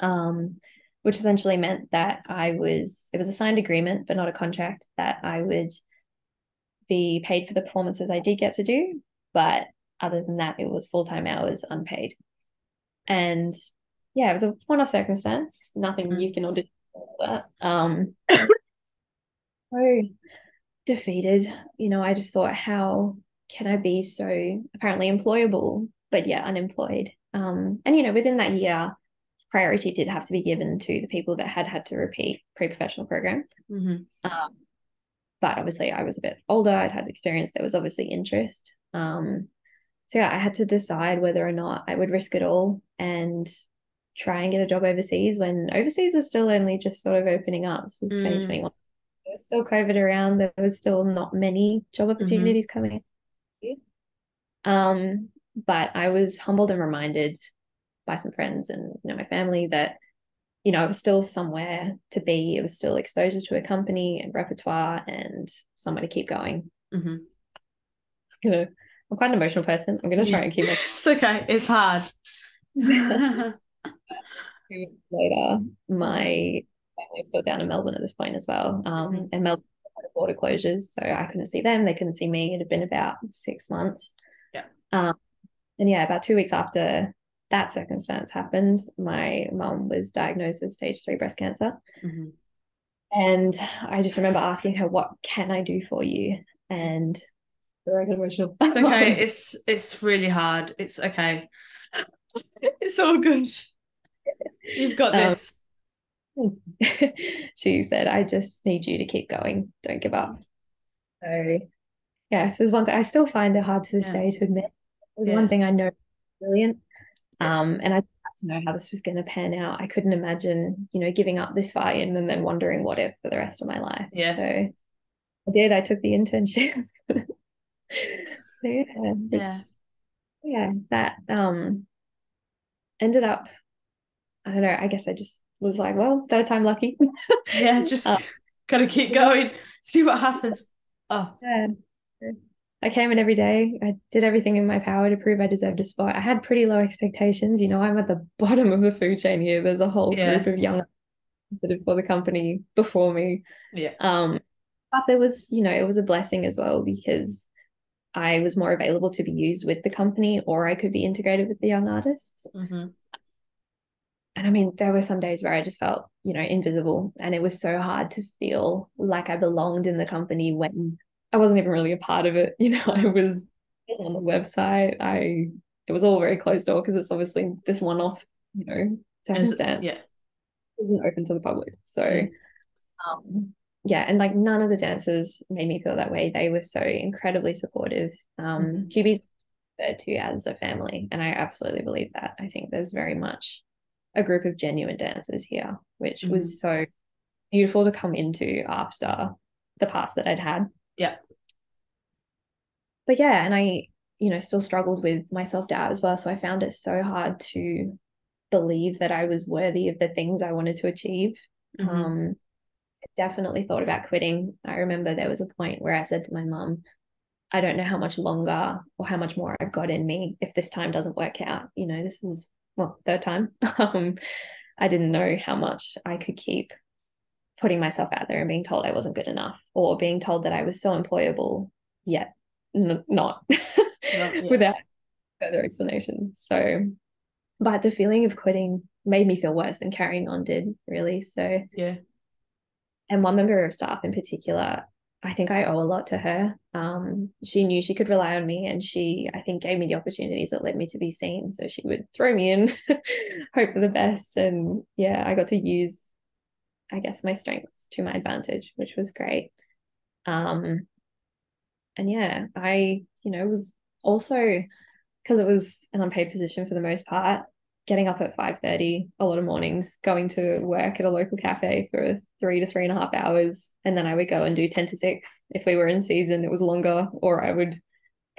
Um, which essentially meant that I was, it was a signed agreement, but not a contract, that I would be paid for the performances I did get to do. But other than that, it was full time hours, unpaid. And yeah, it was a one off circumstance, nothing Mm. you can audition for that. Um, so defeated. You know, I just thought, how can I be so apparently employable, but yeah, unemployed? Um, and you know, within that year, priority did have to be given to the people that had had to repeat pre-professional program. Mhm. Um, but obviously, I was a bit older. I'd had experience. There was obviously interest. Um, so yeah, I had to decide whether or not I would risk it all and try and get a job overseas when overseas was still only just sort of opening up. This was Mm. 2021 there was still COVID around. There was still not many job opportunities coming. Um, but I was humbled and reminded by some friends and you know my family that you know I was still somewhere to be. It was still exposure to a company and repertoire and somewhere to keep going. Mhm. You know, I'm quite an emotional person. I'm gonna try and keep it. It's okay. It's hard. Two weeks later, my family was still down in Melbourne at this point as well. Um, Mhm. and Melbourne had border closures, so I couldn't see them. They couldn't see me. It had been about six months. Yeah. Um, and yeah, about two weeks after that circumstance happened, my mum was diagnosed with stage three breast cancer. Mhm. And I just remember asking her, "What can I do for you?" And emotional. It's okay. It's it's really hard. It's okay. It's all good. You've got Um, this. she said, I just need you to keep going. Don't give up. So, yeah, if there's one thing I still find it hard to this Yeah. day to admit. There's Yeah. one thing I know brilliant. Um, and I had to know how this was going to pan out. I couldn't imagine, you know, giving up this far in and then wondering what if for the rest of my life. Yeah. So I did. I took the internship. So yeah, which- Yeah. yeah, that um ended up. I don't know. I guess I just was like, well, third time lucky. Yeah, just Uh, gotta keep going. See what happens. Oh, Yeah. I came in every day. I did everything in my power to prove I deserved a spot. I had pretty low expectations. You know, I'm at the bottom of the food chain here. There's a whole Yeah. group of young that for the company before me. yeah. Um, but there was, you know, it was a blessing as well because I was more available to be used with the company or I could be integrated with the young artists. hmm And I mean, there were some days where I just felt, you know, invisible. And it was so hard to feel like I belonged in the company when I wasn't even really a part of it. You know, I was, I was on the website. I it was all very closed door because it's obviously this one off, you know, circumstance. it's- yeah. It wasn't open to the public. So Mm. um yeah, and like none of the dancers made me feel that way. They were so incredibly supportive. Um Mhm. QB's referred to as a family, and I absolutely believe that. I think there's very much a group of genuine dancers here, which Mm-hmm. was so beautiful to come into after the past that I'd had. Yeah. But yeah, and I, you know, still struggled with my self doubt as well. So I found it so hard to believe that I was worthy of the things I wanted to achieve. Mhm. Um, definitely thought about quitting. I remember there was a point where I said to my mum, I don't know how much longer or how much more I've got in me if this time doesn't work out. You know, this is well, third time. um, I didn't know how much I could keep putting myself out there and being told I wasn't good enough or being told that I was so employable, yet n- not. Yeah. without further explanation. So, but the feeling of quitting made me feel worse than carrying on did, really. So, yeah. And one member of staff in particular, I think I owe a lot to her. Um, she knew she could rely on me, and she, I think, gave me the opportunities that led me to be seen. So she would throw me in, hope for the best, and yeah, I got to use, I guess, my strengths to my advantage, which was great. Um, and yeah, I, you know, was also because it was an unpaid position for the most part getting up at 5.30 a lot of mornings going to work at a local cafe for three to three and a half hours and then i would go and do 10 to 6 if we were in season it was longer or i would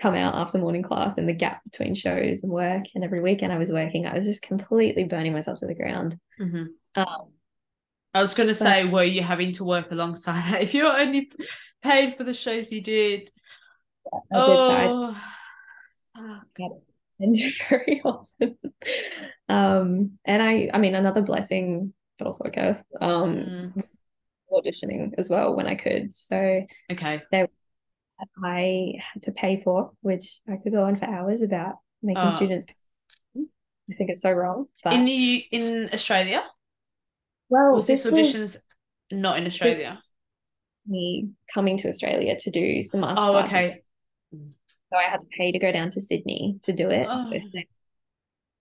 come out after morning class in the gap between shows and work and every weekend i was working i was just completely burning myself to the ground Mhm. um, I was going to say, were you having to work alongside that if you're only paid for the shows you did? I did so I oh, fuck. and very often. Um, and I, I mean, another blessing, but also a curse. Um, Mm, auditioning as well when I could. So okay. I had to pay for, which I could go on for hours about making Oh. students. I think it's so wrong. But In the in Australia, well, was this this was auditions not in Australia? me coming to Australia to do some master Oh, okay. So I had to pay to go down to Sydney to do it. Oh. So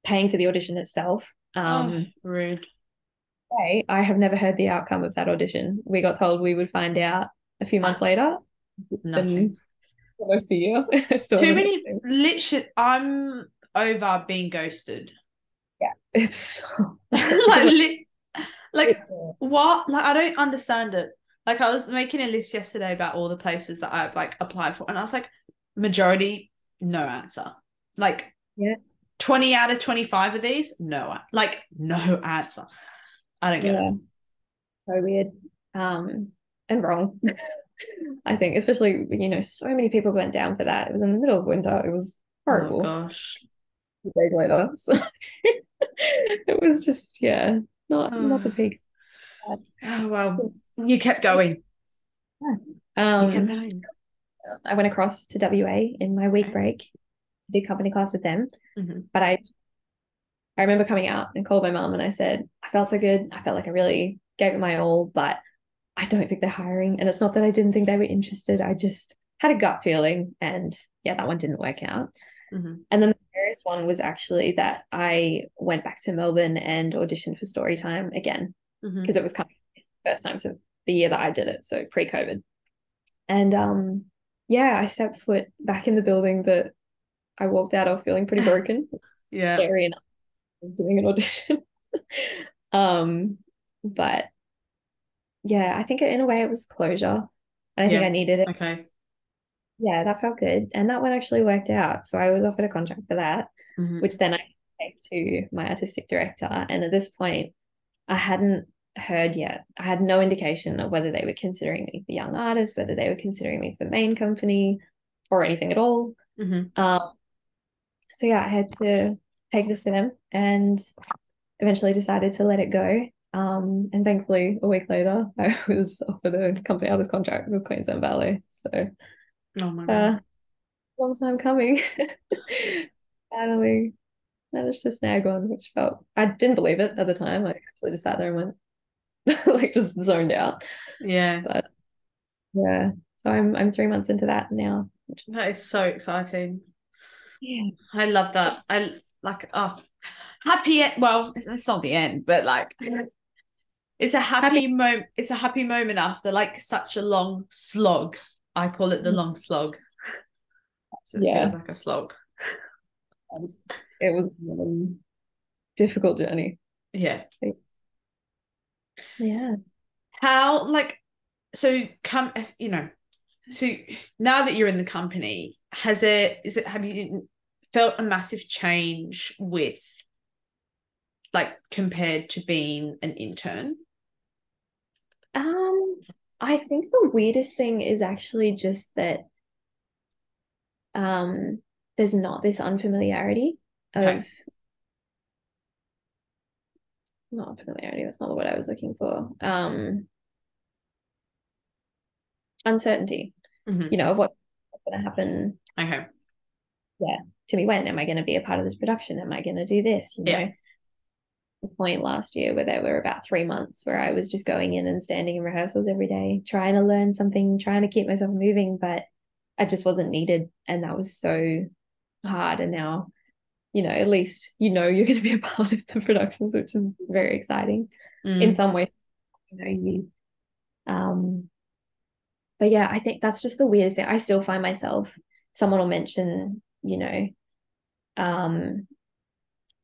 paying for the audition itself. Um, oh, rude. Hey, I have never heard the outcome of that audition. We got told we would find out a few months later. Nothing. And almost a year. I still Too haven't many. Literally, I'm over being ghosted. Yeah, it's so like, li- like what? Like I don't understand it. Like I was making a list yesterday about all the places that I've like applied for, and I was like, majority, no answer. Like, Yeah. twenty out of twenty five of these, no, like no answer. I don't get yeah. it. So weird. Um, and wrong. I think, especially you know, so many people went down for that. It was in the middle of winter. It was horrible. Oh gosh. A day later. So it was just, yeah, not not the peak. Oh well, you kept going. Kept Um, going. I went across to WA in my week break, did company class with them. Mhm. But I I remember coming out and called my mum and I said, I felt so good. I felt like I really gave it my all, but I don't think they're hiring. And it's not that I didn't think they were interested. I just had a gut feeling. And yeah, that one didn't work out. Mhm. And then the scariest one was actually that I went back to Melbourne and auditioned for Storytime again because it was coming first time since the year that I did it, so pre-COVID. And um yeah, I stepped foot back in the building that I walked out of feeling pretty broken, Yeah. scary enough doing an audition. um but yeah, I think in a way it was closure. And I think Yeah. I needed it. Okay. Yeah, that felt good. And that one actually worked out. So I was offered a contract for that. Mhm. which then I gave to my artistic director. And at this point, I hadn't heard yet. I had no indication of whether they were considering me for young artists, whether they were considering me for main company or anything at all. Mhm. Um, so yeah, I had to take this to them and eventually decided to let it go. Um, and thankfully, a week later, I was offered a company artist contract with Queensland Ballet. So Oh my god. uh, long time coming. Finally managed to snag one, which felt I didn't believe it at the time. I actually just sat there and went like just zoned out. yeah. Yeah. So I'm I'm three months into that now, which is That is so exciting. yeah. I love that. I like oh happy well it's, not the end, but like it's a happy, moment it's a happy moment after like such a long slog. I call it the long slog. So it Yeah. feels like a slog. It was, it was a really difficult journey. Yeah. Yeah. How like so come you know so now that you're in the company has it is it have you felt a massive change with like compared to being an intern Um, I think the weirdest thing is actually just that um there's not this unfamiliarity of Okay. not unfamiliarity, that's not the word I was looking for. Um uncertainty, Mhm. you know, of what's gonna happen okay yeah, to me when am I going to be a part of this production? Am I going to do this? You Yeah. know, the point last year where there were about three months where I was just going in and standing in rehearsals every day, trying to learn something, trying to keep myself moving, but I just wasn't needed. And that was so hard. And now, you know, at least you know you're going to be a part of the productions, which is very exciting Mm. in some way. You know, you um but yeah, I think that's just the weirdest thing. I still find myself, someone will mention, you know, um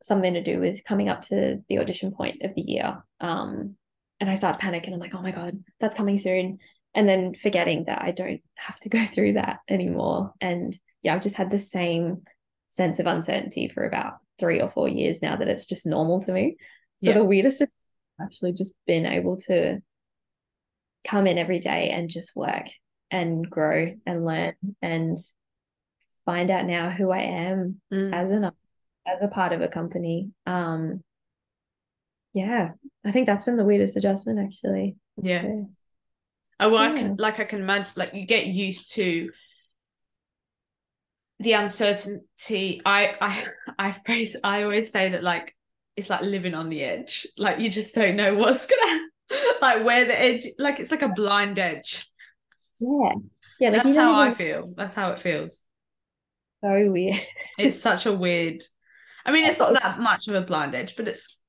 something to do with coming up to the audition point of the year. Um, and I start panicking. I'm like, oh my God, that's coming soon. And then forgetting that I don't have to go through that anymore. And yeah, I've just had the same sense of uncertainty for about three or four years now that it's just normal to me. So Yeah. the weirdest is actually just been able to come in every day and just work and grow and learn and find out now who I am Mm. as an as a part of a company. Um, yeah, I think that's been the weirdest adjustment actually. Yeah. So, Oh, well, I can like I can imagine like you get used to the uncertainty. I I I phrase I always say that like it's like living on the edge. Like you just don't know what's gonna like where the edge like it's like a blind edge. yeah, yeah, like That's how I feel. That's how it feels. so weird. It's such a weird I mean it's not that much of a blind edge, but it's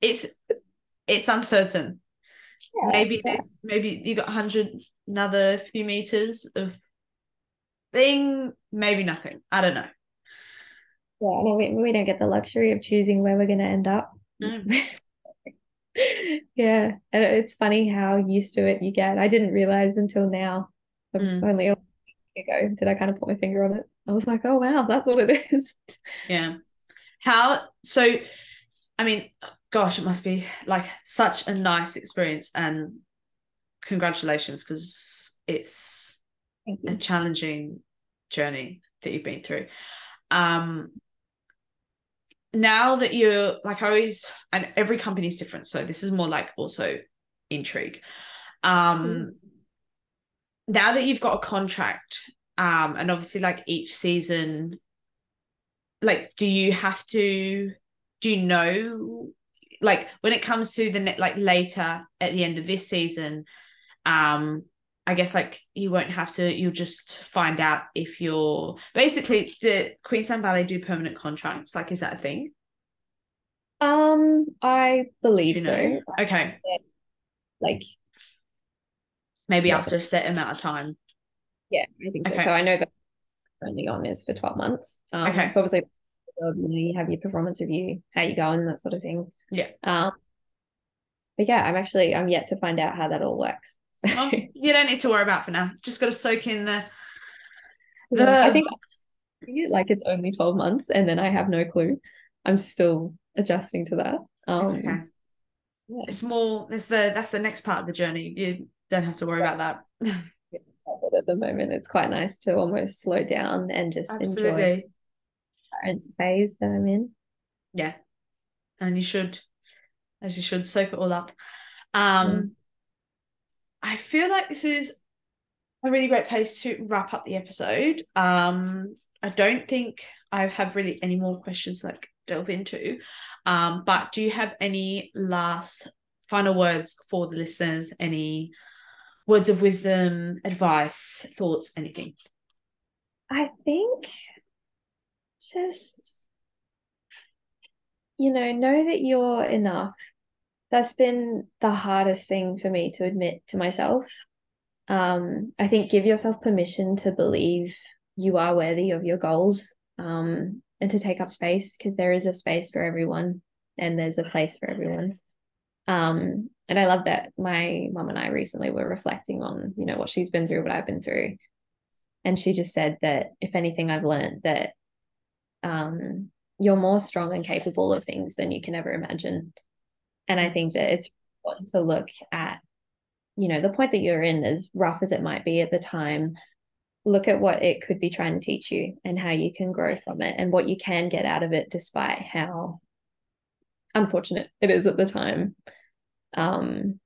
it's it's uncertain. maybe yeah. this maybe you got 100 another few meters of thing maybe nothing i don't know Yeah, no, we, we don't get the luxury of choosing where we're going to end up. No. yeah, and it's funny how used to it you get. I didn't realize until now, Mm. only a week ago, did I kind of put my finger on it. I was like, oh wow, that's what it is. yeah how so i mean gosh it must be like such a nice experience and congratulations because it's a challenging journey that you've been through. Um now that you're like I always and every company is different so this is more like also intrigue. Um now that you've got a contract um and obviously like each season like do you have to do you know like when it comes to the net like later at the end of this season um I guess like you won't have to you'll just find out if you're basically the Queensland Ballet do permanent contracts like is that a thing Um, I believe you know so. okay Like, maybe Yeah. after a set amount of time yeah, I think so. Okay. So I know that currently on is for 12 months. Um, Okay. so obviously, you know, you have your performance review, how you going, that sort of thing. Yeah. Um, but yeah, I'm actually I'm yet to find out how that all works. So, well, you don't need to worry about for now just got to soak in the yeah, I the- think like it's only 12 months and then I have no clue. I'm still adjusting to that. Um, It's okay. yeah. It's more. It's the that's the next part of the journey. You don't have to worry about that. But at the moment, it's quite nice to almost slow down and just enjoy Absolutely. the current phase that I'm in. Yeah. And you should, as you should, soak it all up. Um, I feel like this is a really great place to wrap up the episode. Um, I don't think I have really any more questions to like delve into. Um, but do you have any last final words for the listeners? Any words of wisdom, advice, thoughts, anything? I think just, you know, know that you're enough. That's been the hardest thing for me to admit to myself. Um, I think give yourself permission to believe you are worthy of your goals, um, and to take up space because there is a space for everyone and there's a place for everyone. Um, and I love that my mum and I recently were reflecting on, you know, what she's been through, what I've been through. And she just said that if anything, I've learned that um, you're more strong and capable of things than you can ever imagine. And I think that it's important to look at, you know, the point that you're in, as rough as it might be at the time, look at what it could be trying to teach you and how you can grow from it and what you can get out of it despite how unfortunate it is at the time. Um,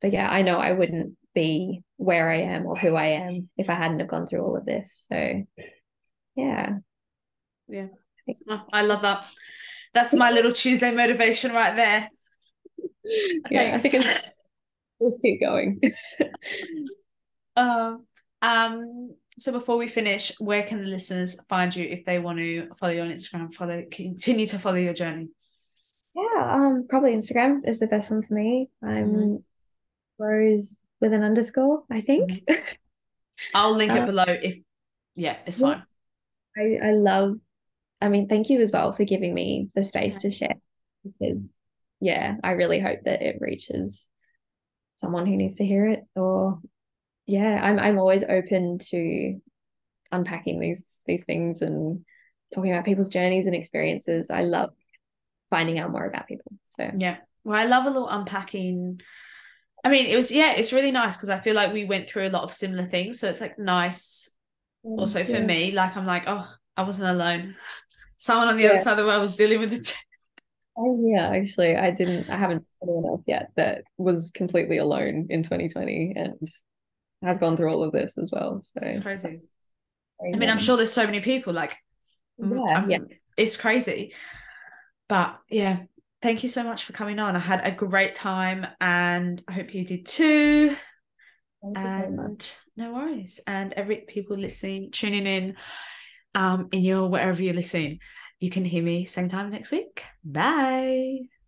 but yeah, I know I wouldn't be where I am or who I am if I hadn't have gone through all of this. So yeah. Yeah. Oh, I love that. That's my little Tuesday motivation right there. Yeah, I think it's, we'll keep going. um, um, so before we finish, where can the listeners find you if they want to follow you on Instagram, follow continue to follow your journey? Yeah, um, probably Instagram is the best one for me. I'm Mhm. Rose with an underscore, I think. I'll link it Uh, below if yeah, it's yeah. fine. I, I love, I mean, thank you as well for giving me the space to share because, yeah, I really hope that it reaches someone who needs to hear it. Or, yeah, I'm I'm always open to unpacking these these things and talking about people's journeys and experiences. I love finding out more about people. So, Yeah. Well, I love a little unpacking. I mean, it was yeah, it's really nice because I feel like we went through a lot of similar things. So it's like nice also for me. Like I'm like, oh, I wasn't alone. Someone on the Yeah. other side of the world was dealing with it. Oh yeah, actually, I didn't. I haven't met anyone else yet that was completely alone in 2020 and has gone through all of this as well. So It's crazy. I mean, I'm sure there's so many people like mm, Yeah, yeah. it's crazy. But yeah, thank you so much for coming on. I had a great time and I hope you did too. Thank you so much. And no worries. And every people listening, tuning in, um, in your wherever you're listening, you can hear me same time next week. Bye.